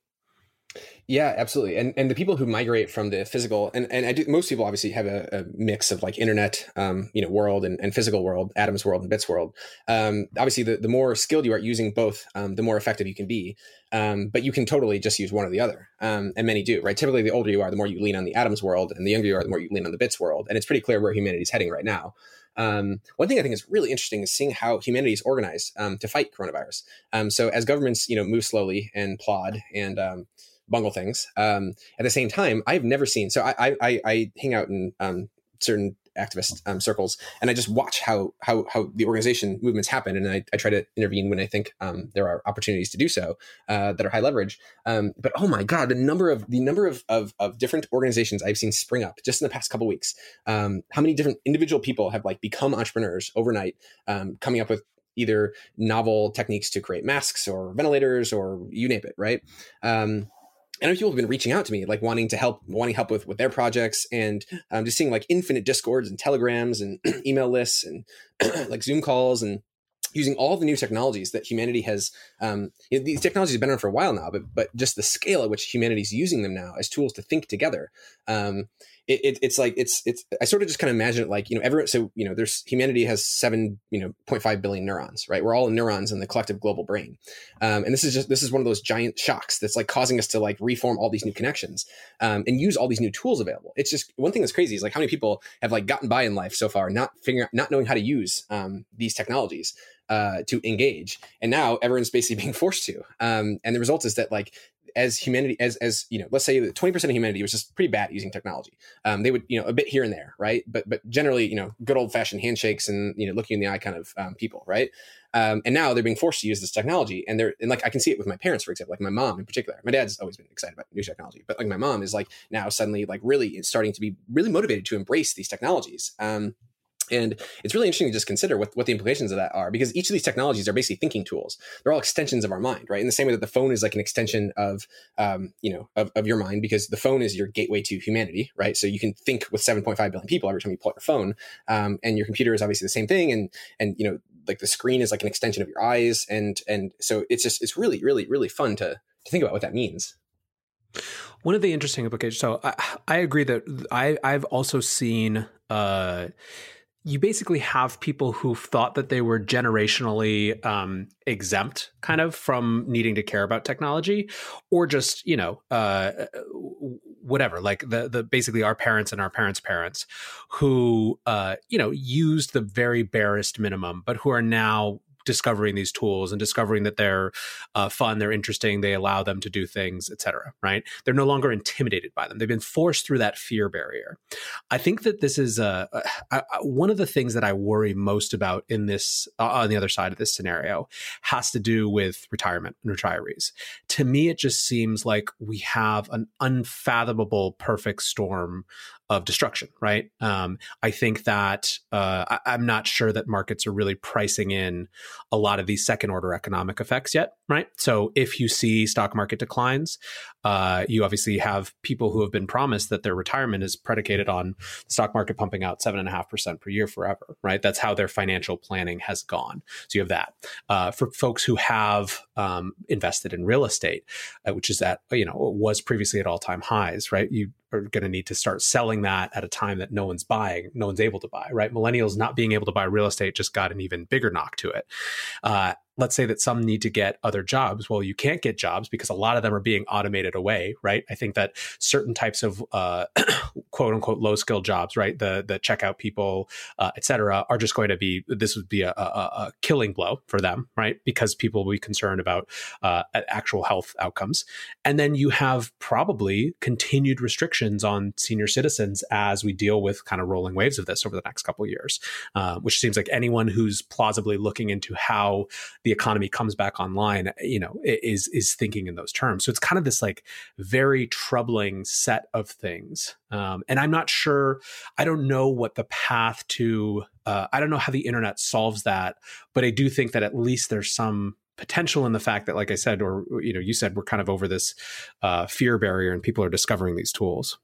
[SPEAKER 3] yeah, absolutely. And and the people who migrate from the physical and, and I do most people obviously have a, a mix of like internet um, you know, world and, and physical world, atoms world and bits world. Um, obviously the, the more skilled you are at using both, um, the more effective you can be. Um, but you can totally just use one or the other. Um, and many do, right? Typically the older you are, the more you lean on the atoms world, and the younger you are, the more you lean on the bits world. And it's pretty clear where humanity is heading right now. Um, one thing I think is really interesting is seeing how humanity is organized um, to fight coronavirus. Um, so as governments, you know, move slowly and plod and um, bungle things. Um, at the same time, I've never seen. So I I, I hang out in um, certain activist um, circles, and I just watch how how how the organization movements happen, and I, I try to intervene when I think um, there are opportunities to do so uh, that are high leverage. Um, but oh my god, the number of the number of, of, of different organizations I've seen spring up just in the past couple weeks. Um, how many different individual people have like become entrepreneurs overnight, um, coming up with either novel techniques to create masks or ventilators or you name it, right? Um, I know people have been reaching out to me, like wanting to help, wanting help with with their projects, and um, just seeing like infinite discords and telegrams and (clears throat) email lists and (clears throat) like Zoom calls and using all the new technologies that humanity has. Um, you know, these technologies have been around for a while now, but but just the scale at which humanity is using them now as tools to think together. Um, it, it, it's like it's it's I sort of just kind of imagine it like you know everyone so you know there's humanity has seven you know 0.5 billion neurons right? We're all neurons in the collective global brain. Um, and this is just this is one of those giant shocks that's like causing us to like reform all these new connections um, and use all these new tools available. It's just one thing that's crazy is like how many people have like gotten by in life so far not figuring out not knowing how to use um, these technologies uh, to engage and now everyone's basically (laughs) being forced to um, and the result is that like as humanity as as you know let's say that 20% of humanity was just pretty bad using technology. Um, they would you know a bit here and there right? But but generally you know good old fashioned handshakes and you know looking in the eye kind of um, people right? Um, and now they're being forced to use this technology and they're and like i can see it with my parents for example like my mom in particular. My dad's always been excited about new technology but like my mom is like now suddenly like really starting to be really motivated to embrace these technologies. Um, and it's really interesting to just consider what, what the implications of that are because each of these technologies are basically thinking tools. They're all extensions of our mind, right? In the same way that the phone is like an extension of, um, you know, of, of your mind because the phone is your gateway to humanity, right? So you can think with 7.5 billion people every time you pull out your phone. Um, and your computer is obviously the same thing. And, and, you know, like the screen is like an extension of your eyes. And, and so it's just, it's really, really, really fun to, to think about what that means.
[SPEAKER 2] One of the interesting implications. So I, I agree that I, I've also seen, uh, you basically have people who thought that they were generationally um, exempt kind of from needing to care about technology or just you know uh, whatever like the the basically our parents and our parents parents who uh, you know used the very barest minimum but who are now discovering these tools and discovering that they're uh, fun, they're interesting, they allow them to do things, etc. Right? They're no longer intimidated by them. They've been forced through that fear barrier. I think that this is uh, uh, one of the things that I worry most about in this uh, on the other side of this scenario has to do with retirement and retirees. To me, it just seems like we have an unfathomable perfect storm of destruction, right? Um, I think that uh, I, am not sure that markets are really pricing in a lot of these second order economic effects yet, right? So if you see stock market declines, uh, you obviously have people who have been promised that their retirement is predicated on the stock market pumping out seven and a half percent per year forever, right? That's how their financial planning has gone. So you have that. Uh, for folks who have um, invested in real estate, uh, which is at you know was previously at all time highs, right? You are going to need to start selling that at a time that no one's buying, no one's able to buy, right? Millennials not being able to buy real estate just got an even bigger knock to it. Let's say that some need to get other jobs. Well, you can't get jobs because a lot of them are being automated away, right? I think that certain types of uh, (coughs) quote unquote low skill jobs, right, the the checkout people, uh, et cetera, are just going to be this would be a, a, a, killing blow for them, right? Because people will be concerned about uh, actual health outcomes, and then you have probably continued restrictions on senior citizens as we deal with kind of rolling waves of this over the next couple of years, uh, which seems like anyone who's plausibly looking into how the economy comes back online, you know, is is thinking in those terms. So it's kind of this like very troubling set of things. Um, and I'm not sure. I don't know what the path to. Uh, I don't know how the internet solves that, but I do think that at least there's some potential in the fact that, like I said, or you know, you said we're kind of over this uh, fear barrier, and people are discovering these tools.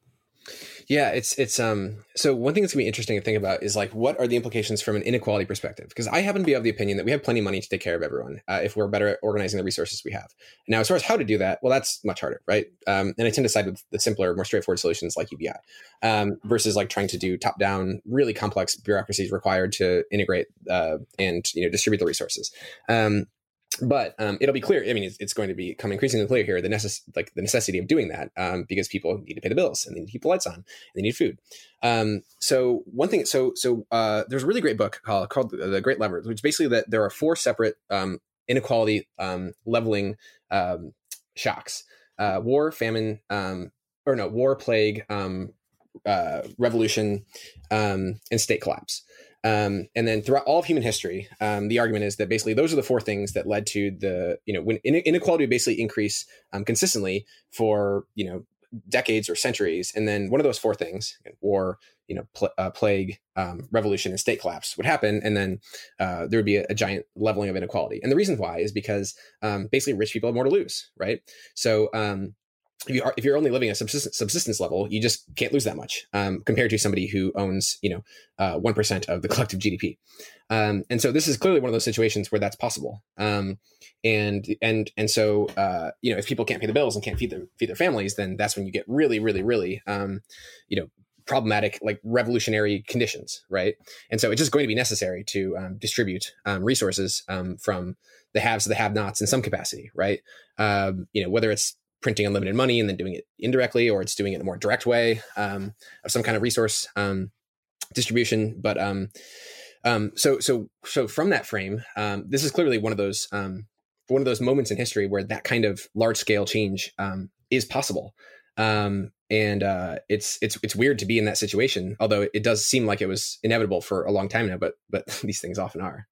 [SPEAKER 3] Yeah, it's it's um so one thing that's gonna be interesting to think about is like what are the implications from an inequality perspective? Because I happen to be of the opinion that we have plenty of money to take care of everyone uh, if we're better at organizing the resources we have. Now, as far as how to do that, well, that's much harder, right? Um, and I tend to side with the simpler, more straightforward solutions like UBI um, versus like trying to do top down, really complex bureaucracies required to integrate uh, and you know distribute the resources. Um, but um, it'll be clear. I mean, it's, it's, going to become increasingly clear here the necess- like the necessity of doing that um, because people need to pay the bills and they need to keep the lights on and they need food. Um, so one thing, so so uh, there's a really great book called called the Great Leveler, which basically that there are four separate um, inequality um, leveling um, shocks: uh, war, famine, or no, war, plague, uh, revolution, and state collapse. Um, and then throughout all of human history, um, the argument is that basically those are the four things that led to the, you know, when inequality basically increase um, consistently for, you know, decades or centuries. And then one of those four things, war, you know, pl- uh, plague, um, revolution, and state collapse would happen. And then uh, there would be a, a, giant leveling of inequality. And the reason why is because um, basically rich people have more to lose, right? So, um, if you are if you're only living a subsistence, subsistence level, you just can't lose that much um, compared to somebody who owns you know uh, one uh, of the collective GDP. Um, and so this is clearly one of those situations where that's possible. Um, and and and so uh, you know if people can't pay the bills and can't feed their feed their families, then that's when you get really really really um, you know problematic like revolutionary conditions, right? And so it's just going to be necessary to um, distribute um, resources from the haves to the have-nots in some capacity, right? you know whether it's printing unlimited money and then doing it indirectly, or it's doing it in a more direct way um, of some kind of resource um, distribution. But um, um so so so from that frame, um, this is clearly one of those one of those moments in history where that kind of large scale change is possible. and uh, it's it's it's weird to be in that situation, although it does seem like it was inevitable for a long time now. But but (laughs) these things often are.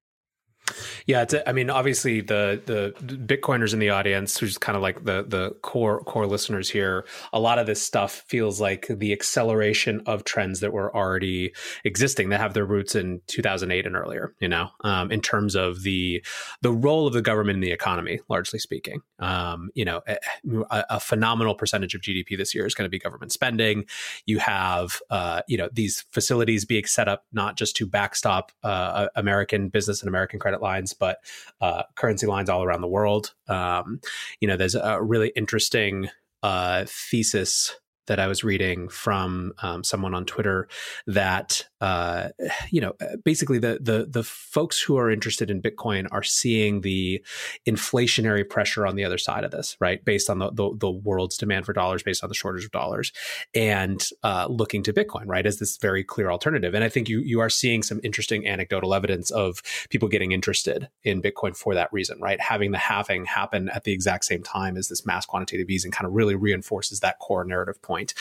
[SPEAKER 2] Yeah, I mean, obviously the the Bitcoiners in the audience, who's kind of like the the core core listeners here, a lot of this stuff feels like the acceleration of trends that were already existing that have their roots in 2008 and earlier. You know, um, in terms of the the role of the government in the economy, largely speaking. Um, you know, a, a, phenomenal percentage of GDP this year is going to be government spending. You have uh, you know these facilities being set up not just to backstop uh, American business and American credit lines, but uh, currency lines all around the world. Um, you know, there's a really interesting uh, thesis that I was reading from um, someone on Twitter that uh, you know basically the the the folks who are interested in Bitcoin are seeing the inflationary pressure on the other side of this, right? Based on the the, the world's demand for dollars, based on the shortage of dollars, and uh, looking to Bitcoin, right, as this very clear alternative. And I think you you are seeing some interesting anecdotal evidence of people getting interested in Bitcoin for that reason, right? Having the halving happen at the exact same time as this mass quantitative easing kind of really reinforces that core narrative point point.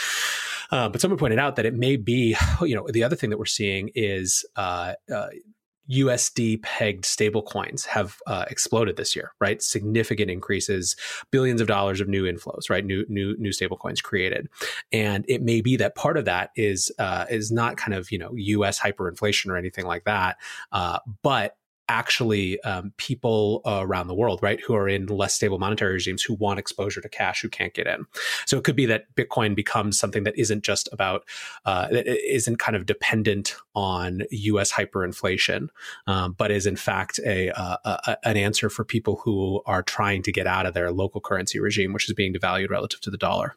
[SPEAKER 2] Uh, but someone pointed out that it may be, (sighs) you know, the other thing that we're seeing is uh, uh, USD pegged stablecoins have uh, exploded this year, right? Significant increases, billions of dollars of new inflows, right? New new new stablecoins created, and it may be that part of that is uh, is not kind of you know U.S. hyperinflation or anything like that, uh, but actually um, people uh, around the world, right, who are in less stable monetary regimes who want exposure to cash who can't get in. So it could be that Bitcoin becomes something that isn't just about, uh, that isn't kind of dependent on U.S. hyperinflation, um, but is in fact a, a, a, an answer for people who are trying to get out of their local currency regime, which is being devalued relative to the dollar.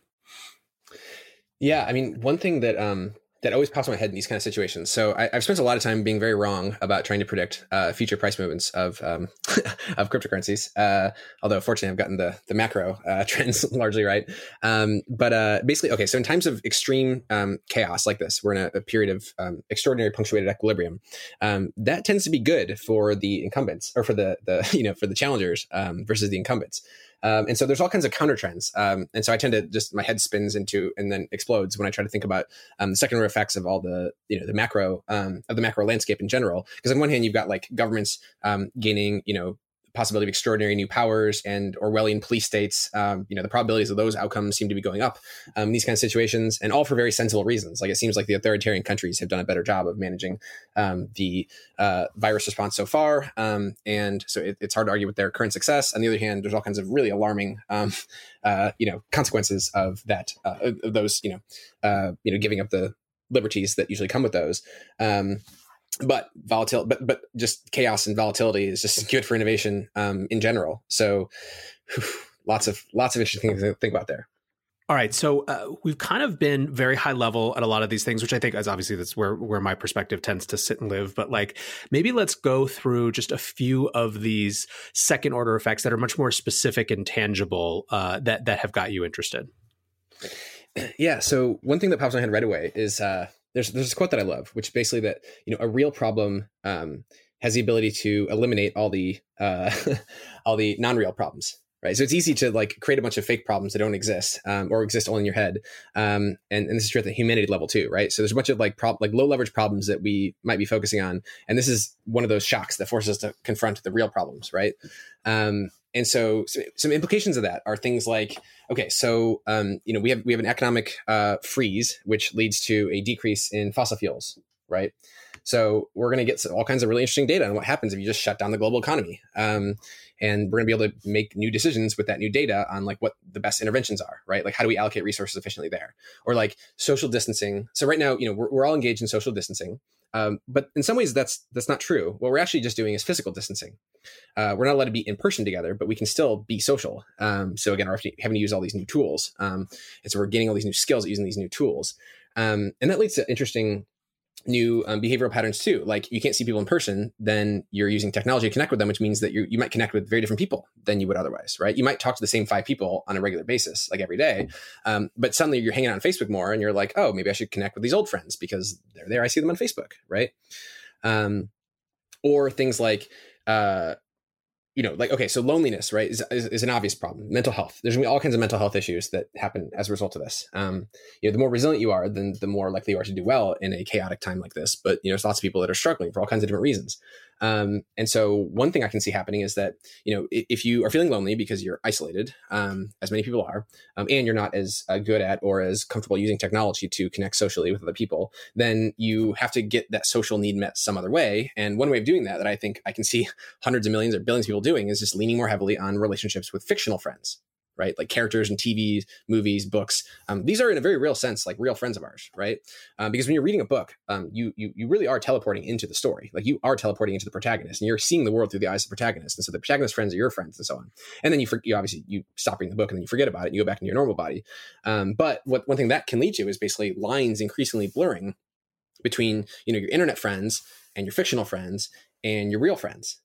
[SPEAKER 3] Yeah, I mean, one thing that um, that always pops in my head in these kind of situations. So I, have spent a lot of time being very wrong about trying to predict uh, future price movements of um, (laughs) of cryptocurrencies. Uh, although fortunately, I've gotten the the macro uh, (laughs) trends (laughs) largely right. Um, but uh, basically, okay. So in times of extreme um, chaos like this, we're in a, a period of um, extraordinary punctuated equilibrium. Um, that tends to be good for the incumbents or for the the you know for the challengers um, versus the incumbents. Um, and so there's all kinds of counter trends. Um, and so I tend to just my head spins into and then explodes when I try to think about um, the secondary effects of all the you know the macro um, of the macro landscape in general. Because on one hand you've got like governments um, gaining you know possibility of extraordinary new powers and Orwellian police states, um, you know, the probabilities of those outcomes seem to be going up um, in these kind of situations, and all for very sensible reasons. Like it seems like the authoritarian countries have done a better job of managing um, the uh, virus response so far, um, and so it, it's hard to argue with their current success. On the other hand, there's all kinds of really alarming, um, (laughs) uh, you know, consequences of that, uh, of those, you know, uh, you know, giving up the liberties that usually come with those. Um, but volatility, but but just chaos and volatility is just (laughs) good for innovation um, in general. So, whew, lots of lots of interesting things to think about there.
[SPEAKER 2] All right, so uh, we've kind of been very high level at a lot of these things, which I think is obviously that's where where my perspective tends to sit and live. But like, maybe let's go through just a few of these second order effects that are much more specific and tangible uh, that that have got you interested. (clears throat)
[SPEAKER 3] Yeah. So one thing that pops in my head right away is uh, there's there's a quote that I love, which is basically that you know a real problem um, has the ability to eliminate all the uh, (laughs) all the non-real problems. right? So it's easy to like create a bunch of fake problems that don't exist um, or exist only in your head. Um, and, and this is true at the humanity level too, right? So there's a bunch of like prob- like low leverage problems that we might be focusing on, and this is one of those shocks that forces us to confront the real problems, right? Um, and so, so, some implications of that are things like okay, so um, you know we have we have an economic uh, freeze, which leads to a decrease in fossil fuels, right? So we're going to get all kinds of really interesting data on what happens if you just shut down the global economy. Um, and we're going to be able to make new decisions with that new data on like what the best interventions are, right? Like how do we allocate resources efficiently there? Or like social distancing. So right now, you know, we're, we're all engaged in social distancing. Um, but in some ways, that's that's not true. What we're actually just doing is physical distancing. Uh, we're not allowed to be in person together, but we can still be social. Um, so again, we're having to use all these new tools, um, and so we're getting all these new skills using these new tools, um, and that leads to interesting new um, behavioral patterns too. Like you can't see people in person, then you're using technology to connect with them, which means that you you might connect with very different people than you would otherwise, right? You might talk to the same five people on a regular basis, like every day, um, but suddenly you're hanging out on Facebook more, and you're like, oh, maybe I should connect with these old friends because they're there. I see them on Facebook, right? Um, or things like uh, you know, like okay, so loneliness, right, is, is, is, an obvious problem. Mental health. There's gonna be all kinds of mental health issues that happen as a result of this. Um, you know, the more resilient you are, then the more likely you are to do well in a chaotic time like this. But you know, there's lots of people that are struggling for all kinds of different reasons. Um, and so one thing I can see happening is that, you know, if you are feeling lonely because you're isolated, um, as many people are, um, and you're not as uh, good at or as comfortable using technology to connect socially with other people, then you have to get that social need met some other way. And one way of doing that, that I think I can see (laughs) hundreds of millions or billions of people doing is just leaning more heavily on relationships with fictional friends right? Like characters in TV, movies, books. Um, these are in a very real sense like real friends of ours, right? Um, because when you're reading a book, um, you, you you really are teleporting into the story. Like you are teleporting into the protagonist, and you're seeing the world through the eyes of the protagonist. And so the protagonist friends are your friends, and so on. And then you, for, you obviously you stop reading the book, and then you forget about it. And you go back into your normal body. Um, but what one thing that can lead to is basically lines increasingly blurring between you know your internet friends and your fictional friends and your real friends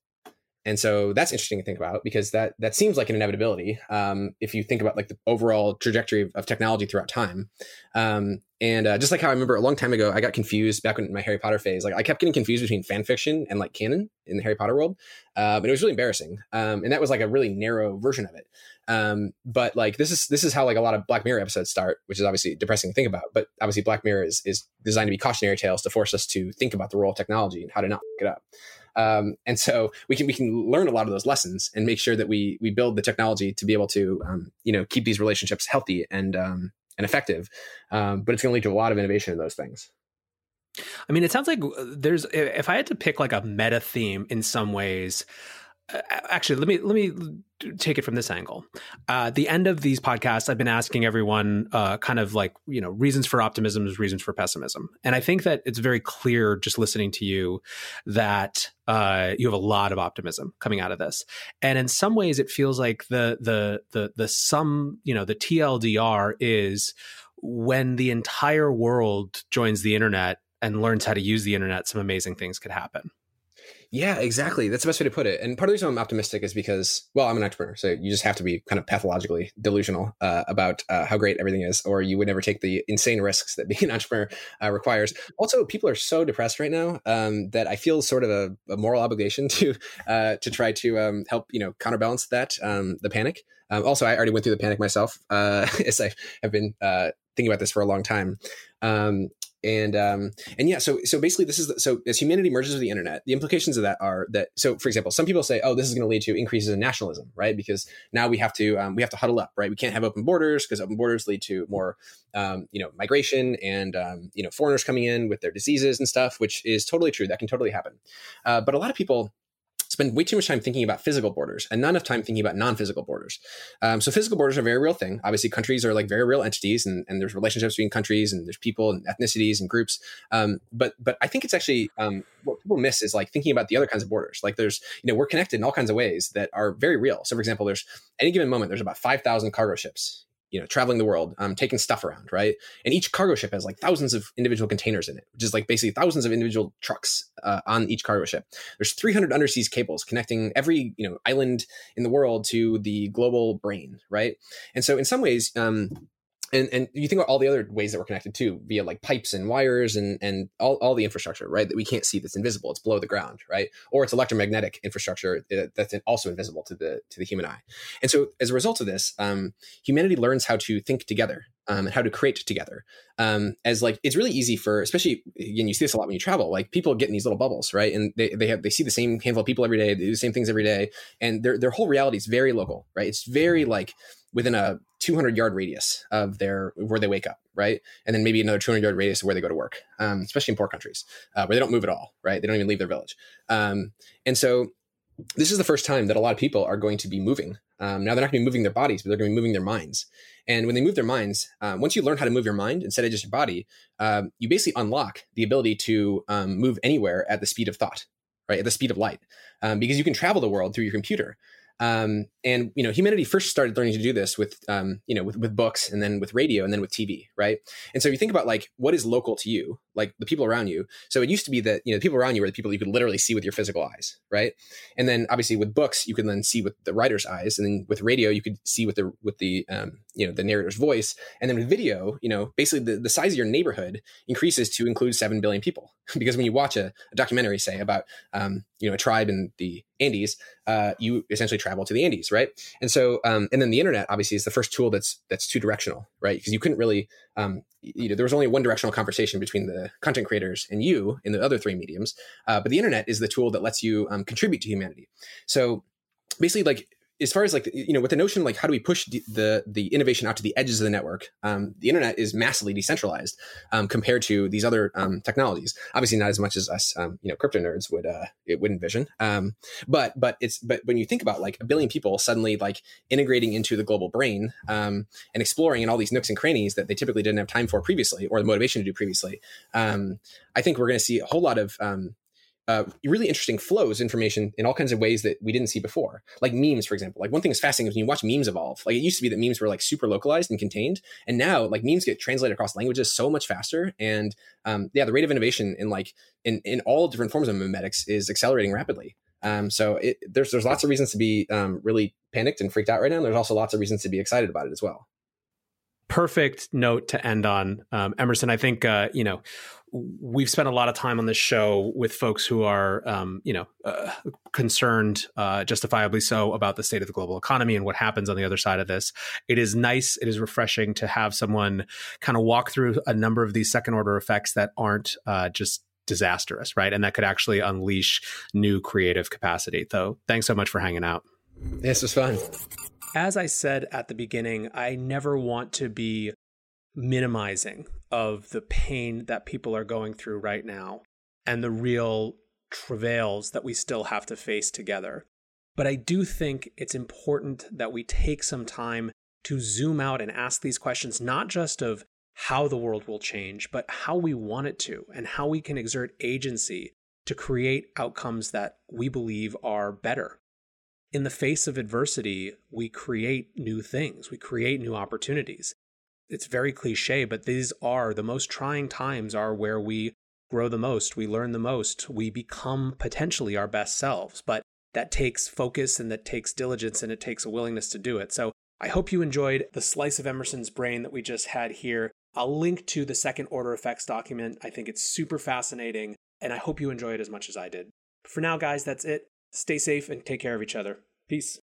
[SPEAKER 3] and so that's interesting to think about because that that seems like an inevitability um, if you think about like the overall trajectory of, of technology throughout time. Um, and uh, just like how I remember a long time ago, I got confused back in my Harry Potter phase. Like I kept getting confused between fan fiction and like canon in the Harry Potter world, um, and it was really embarrassing. Um, and that was like a really narrow version of it. Um, but like this is this is how like a lot of Black Mirror episodes start, which is obviously depressing to think about. But obviously, Black Mirror is is designed to be cautionary tales to force us to think about the role of technology and how to not fuck it up. Um, and so we can we can learn a lot of those lessons and make sure that we we build the technology to be able to um, you know keep these relationships healthy and um, and effective. Um, but it's going to lead to a lot of innovation in those things.
[SPEAKER 2] I mean, it sounds like uh, there's if I had to pick like a meta theme in some ways actually let me let me take it from this angle. Uh, the end of these podcasts i've been asking everyone uh, kind of like you know reasons for optimism reasons for pessimism. And i think that it's very clear just listening to you that uh, you have a lot of optimism coming out of this. And in some ways it feels like the the the the sum you know the tldr is when the entire world joins the internet and learns how to use the internet some amazing things could happen
[SPEAKER 3] yeah, exactly. That's the best way to put it. And part of the reason I'm optimistic is because, well, I'm an entrepreneur, so you just have to be kind of pathologically delusional uh, about uh, how great everything is, or you would never take the insane risks that (laughs) being an entrepreneur uh, requires. Also, people are so depressed right now um, that I feel sort of a, a moral obligation (laughs) to uh, to try to um, help you know counterbalance that um, the panic. Um, also, I already went through the panic myself, uh, (laughs) as I have been uh, thinking about this for a long time. And um, and yeah, so so basically, this is the, so as humanity merges with the internet, the implications of that are that so for example, some people say, oh, this is going to lead to increases in nationalism, right? Because now we have to um, we have to huddle up, right? We can't have open borders because open borders lead to more um, you know migration and um, you know foreigners coming in with their diseases and stuff, which is totally true. That can totally happen. Uh, but a lot of people spend way too much time thinking about physical borders and not enough time thinking about non-physical borders. Um, so physical borders are a very real thing. Obviously, countries are like very real entities, and, and there's relationships between countries, and there's people and ethnicities and groups. Um, but but I think it's actually um, what people miss is like thinking about the other kinds of borders. Like there's you know we're connected in all kinds of ways that are very real. So for example, there's any given moment there's about five thousand cargo ships you know traveling the world um, taking stuff around right? And each cargo ship has like thousands of individual containers in it which is like basically thousands of individual trucks uh, on each cargo ship. There's 300 undersea cables connecting every you know island in the world to the global brain right? And so in some ways um, and and you think about all the other ways that we're connected too via like pipes and wires and and all, all the infrastructure right that we can't see that's invisible. It's below the ground right? Or it's electromagnetic infrastructure uh, that's also invisible to the to the human eye. And so as a result of this um, humanity learns how to think together um, and how to create together. Um, as like it's really easy for especially again you see this a lot when you travel like people get in these little bubbles right? And they, they have they see the same handful of people every day they do the same things every day and their their whole reality is very local right? It's very like within a 200 yard radius of their where they wake up right? And then maybe another 200 yard radius of where they go to work um, especially in poor countries uh, where they don't move at all right? They don't even leave their village. Um, and so this is the first time that a lot of people are going to be moving. Um, now they're not going to be moving their bodies but they're going to be moving their minds. And when they move their minds um, once you learn how to move your mind instead of just your body um, you basically unlock the ability to um, move anywhere at the speed of thought right? At the speed of light because you can travel the world through your computer um, and you know, humanity first started learning to do this with um, you know with, with books, and then with radio, and then with TV, right? And so you think about like what is local to you, like the people around you. So it used to be that you know the people around you were the people you could literally see with your physical eyes, right? And then obviously with books, you can then see with the writer's eyes, and then with radio, you could see with the with the um, you know the narrator's voice, and then with video, you know basically the, the size of your neighborhood increases to include seven billion people (laughs) because when you watch a, a documentary, say about um, you know a tribe in the Andes, uh, you essentially travel to the Andes, right? And so, um, and then the internet obviously is the first tool that's that's two directional, right? Because you couldn't really, um, you know, there was only one directional conversation between the content creators and you in the other three mediums, uh, but the internet is the tool that lets you um, contribute to humanity. So basically, like as far as like you know with the notion like how do we push the the, the innovation out to the edges of the network um, the internet is massively decentralized um, compared to these other um, technologies. Obviously not as much as us um, you know crypto nerds would uh, it would envision. Um, but but it's but when you think about like a billion people suddenly like integrating into the global brain um, and exploring in all these nooks and crannies that they typically didn't have time for previously or the motivation to do previously i think we're going to see a whole lot of uh, really interesting flows information in all kinds of ways that we didn't see before. Like memes for example. Like one thing that's fascinating is when you watch memes evolve. Like it used to be that memes were like super localized and contained and now like memes get translated across languages so much faster and um, yeah the rate of innovation in like in, in all different forms of memetics is accelerating rapidly. Um, so it, there's there's lots of reasons to be um, really panicked and freaked out right now and there's also lots of reasons to be excited about it as well
[SPEAKER 2] perfect note to end on um, emerson i think uh, you know we've spent a lot of time on this show with folks who are, um, you know, uh, concerned, uh, justifiably so, about the state of the global economy and what happens on the other side of this. It is nice, it is refreshing to have someone kind of walk through a number of these second order effects that aren't uh, just disastrous, right? And that could actually unleash new creative capacity. So, thanks so much for hanging out.
[SPEAKER 3] This was fun.
[SPEAKER 2] As I said at the beginning, I never want to be minimizing of the pain that people are going through right now and the real travails that we still have to face together. But I do think it's important that we take some time to zoom out and ask these questions, not just of how the world will change, but how we want it to and how we can exert agency to create outcomes that we believe are better. In the face of adversity, we create new things, we create new opportunities it's very cliche, but these are the most trying times are where we grow the most, we learn the most, we become potentially our best selves. But that takes focus and that takes diligence and it takes a willingness to do it. So I hope you enjoyed the slice of Emerson's brain that we just had here. I'll link to the second order effects document. I think it's super fascinating and I hope you enjoy it as much as I did. for now, guys, that's it. Stay safe and take care of each other. Peace.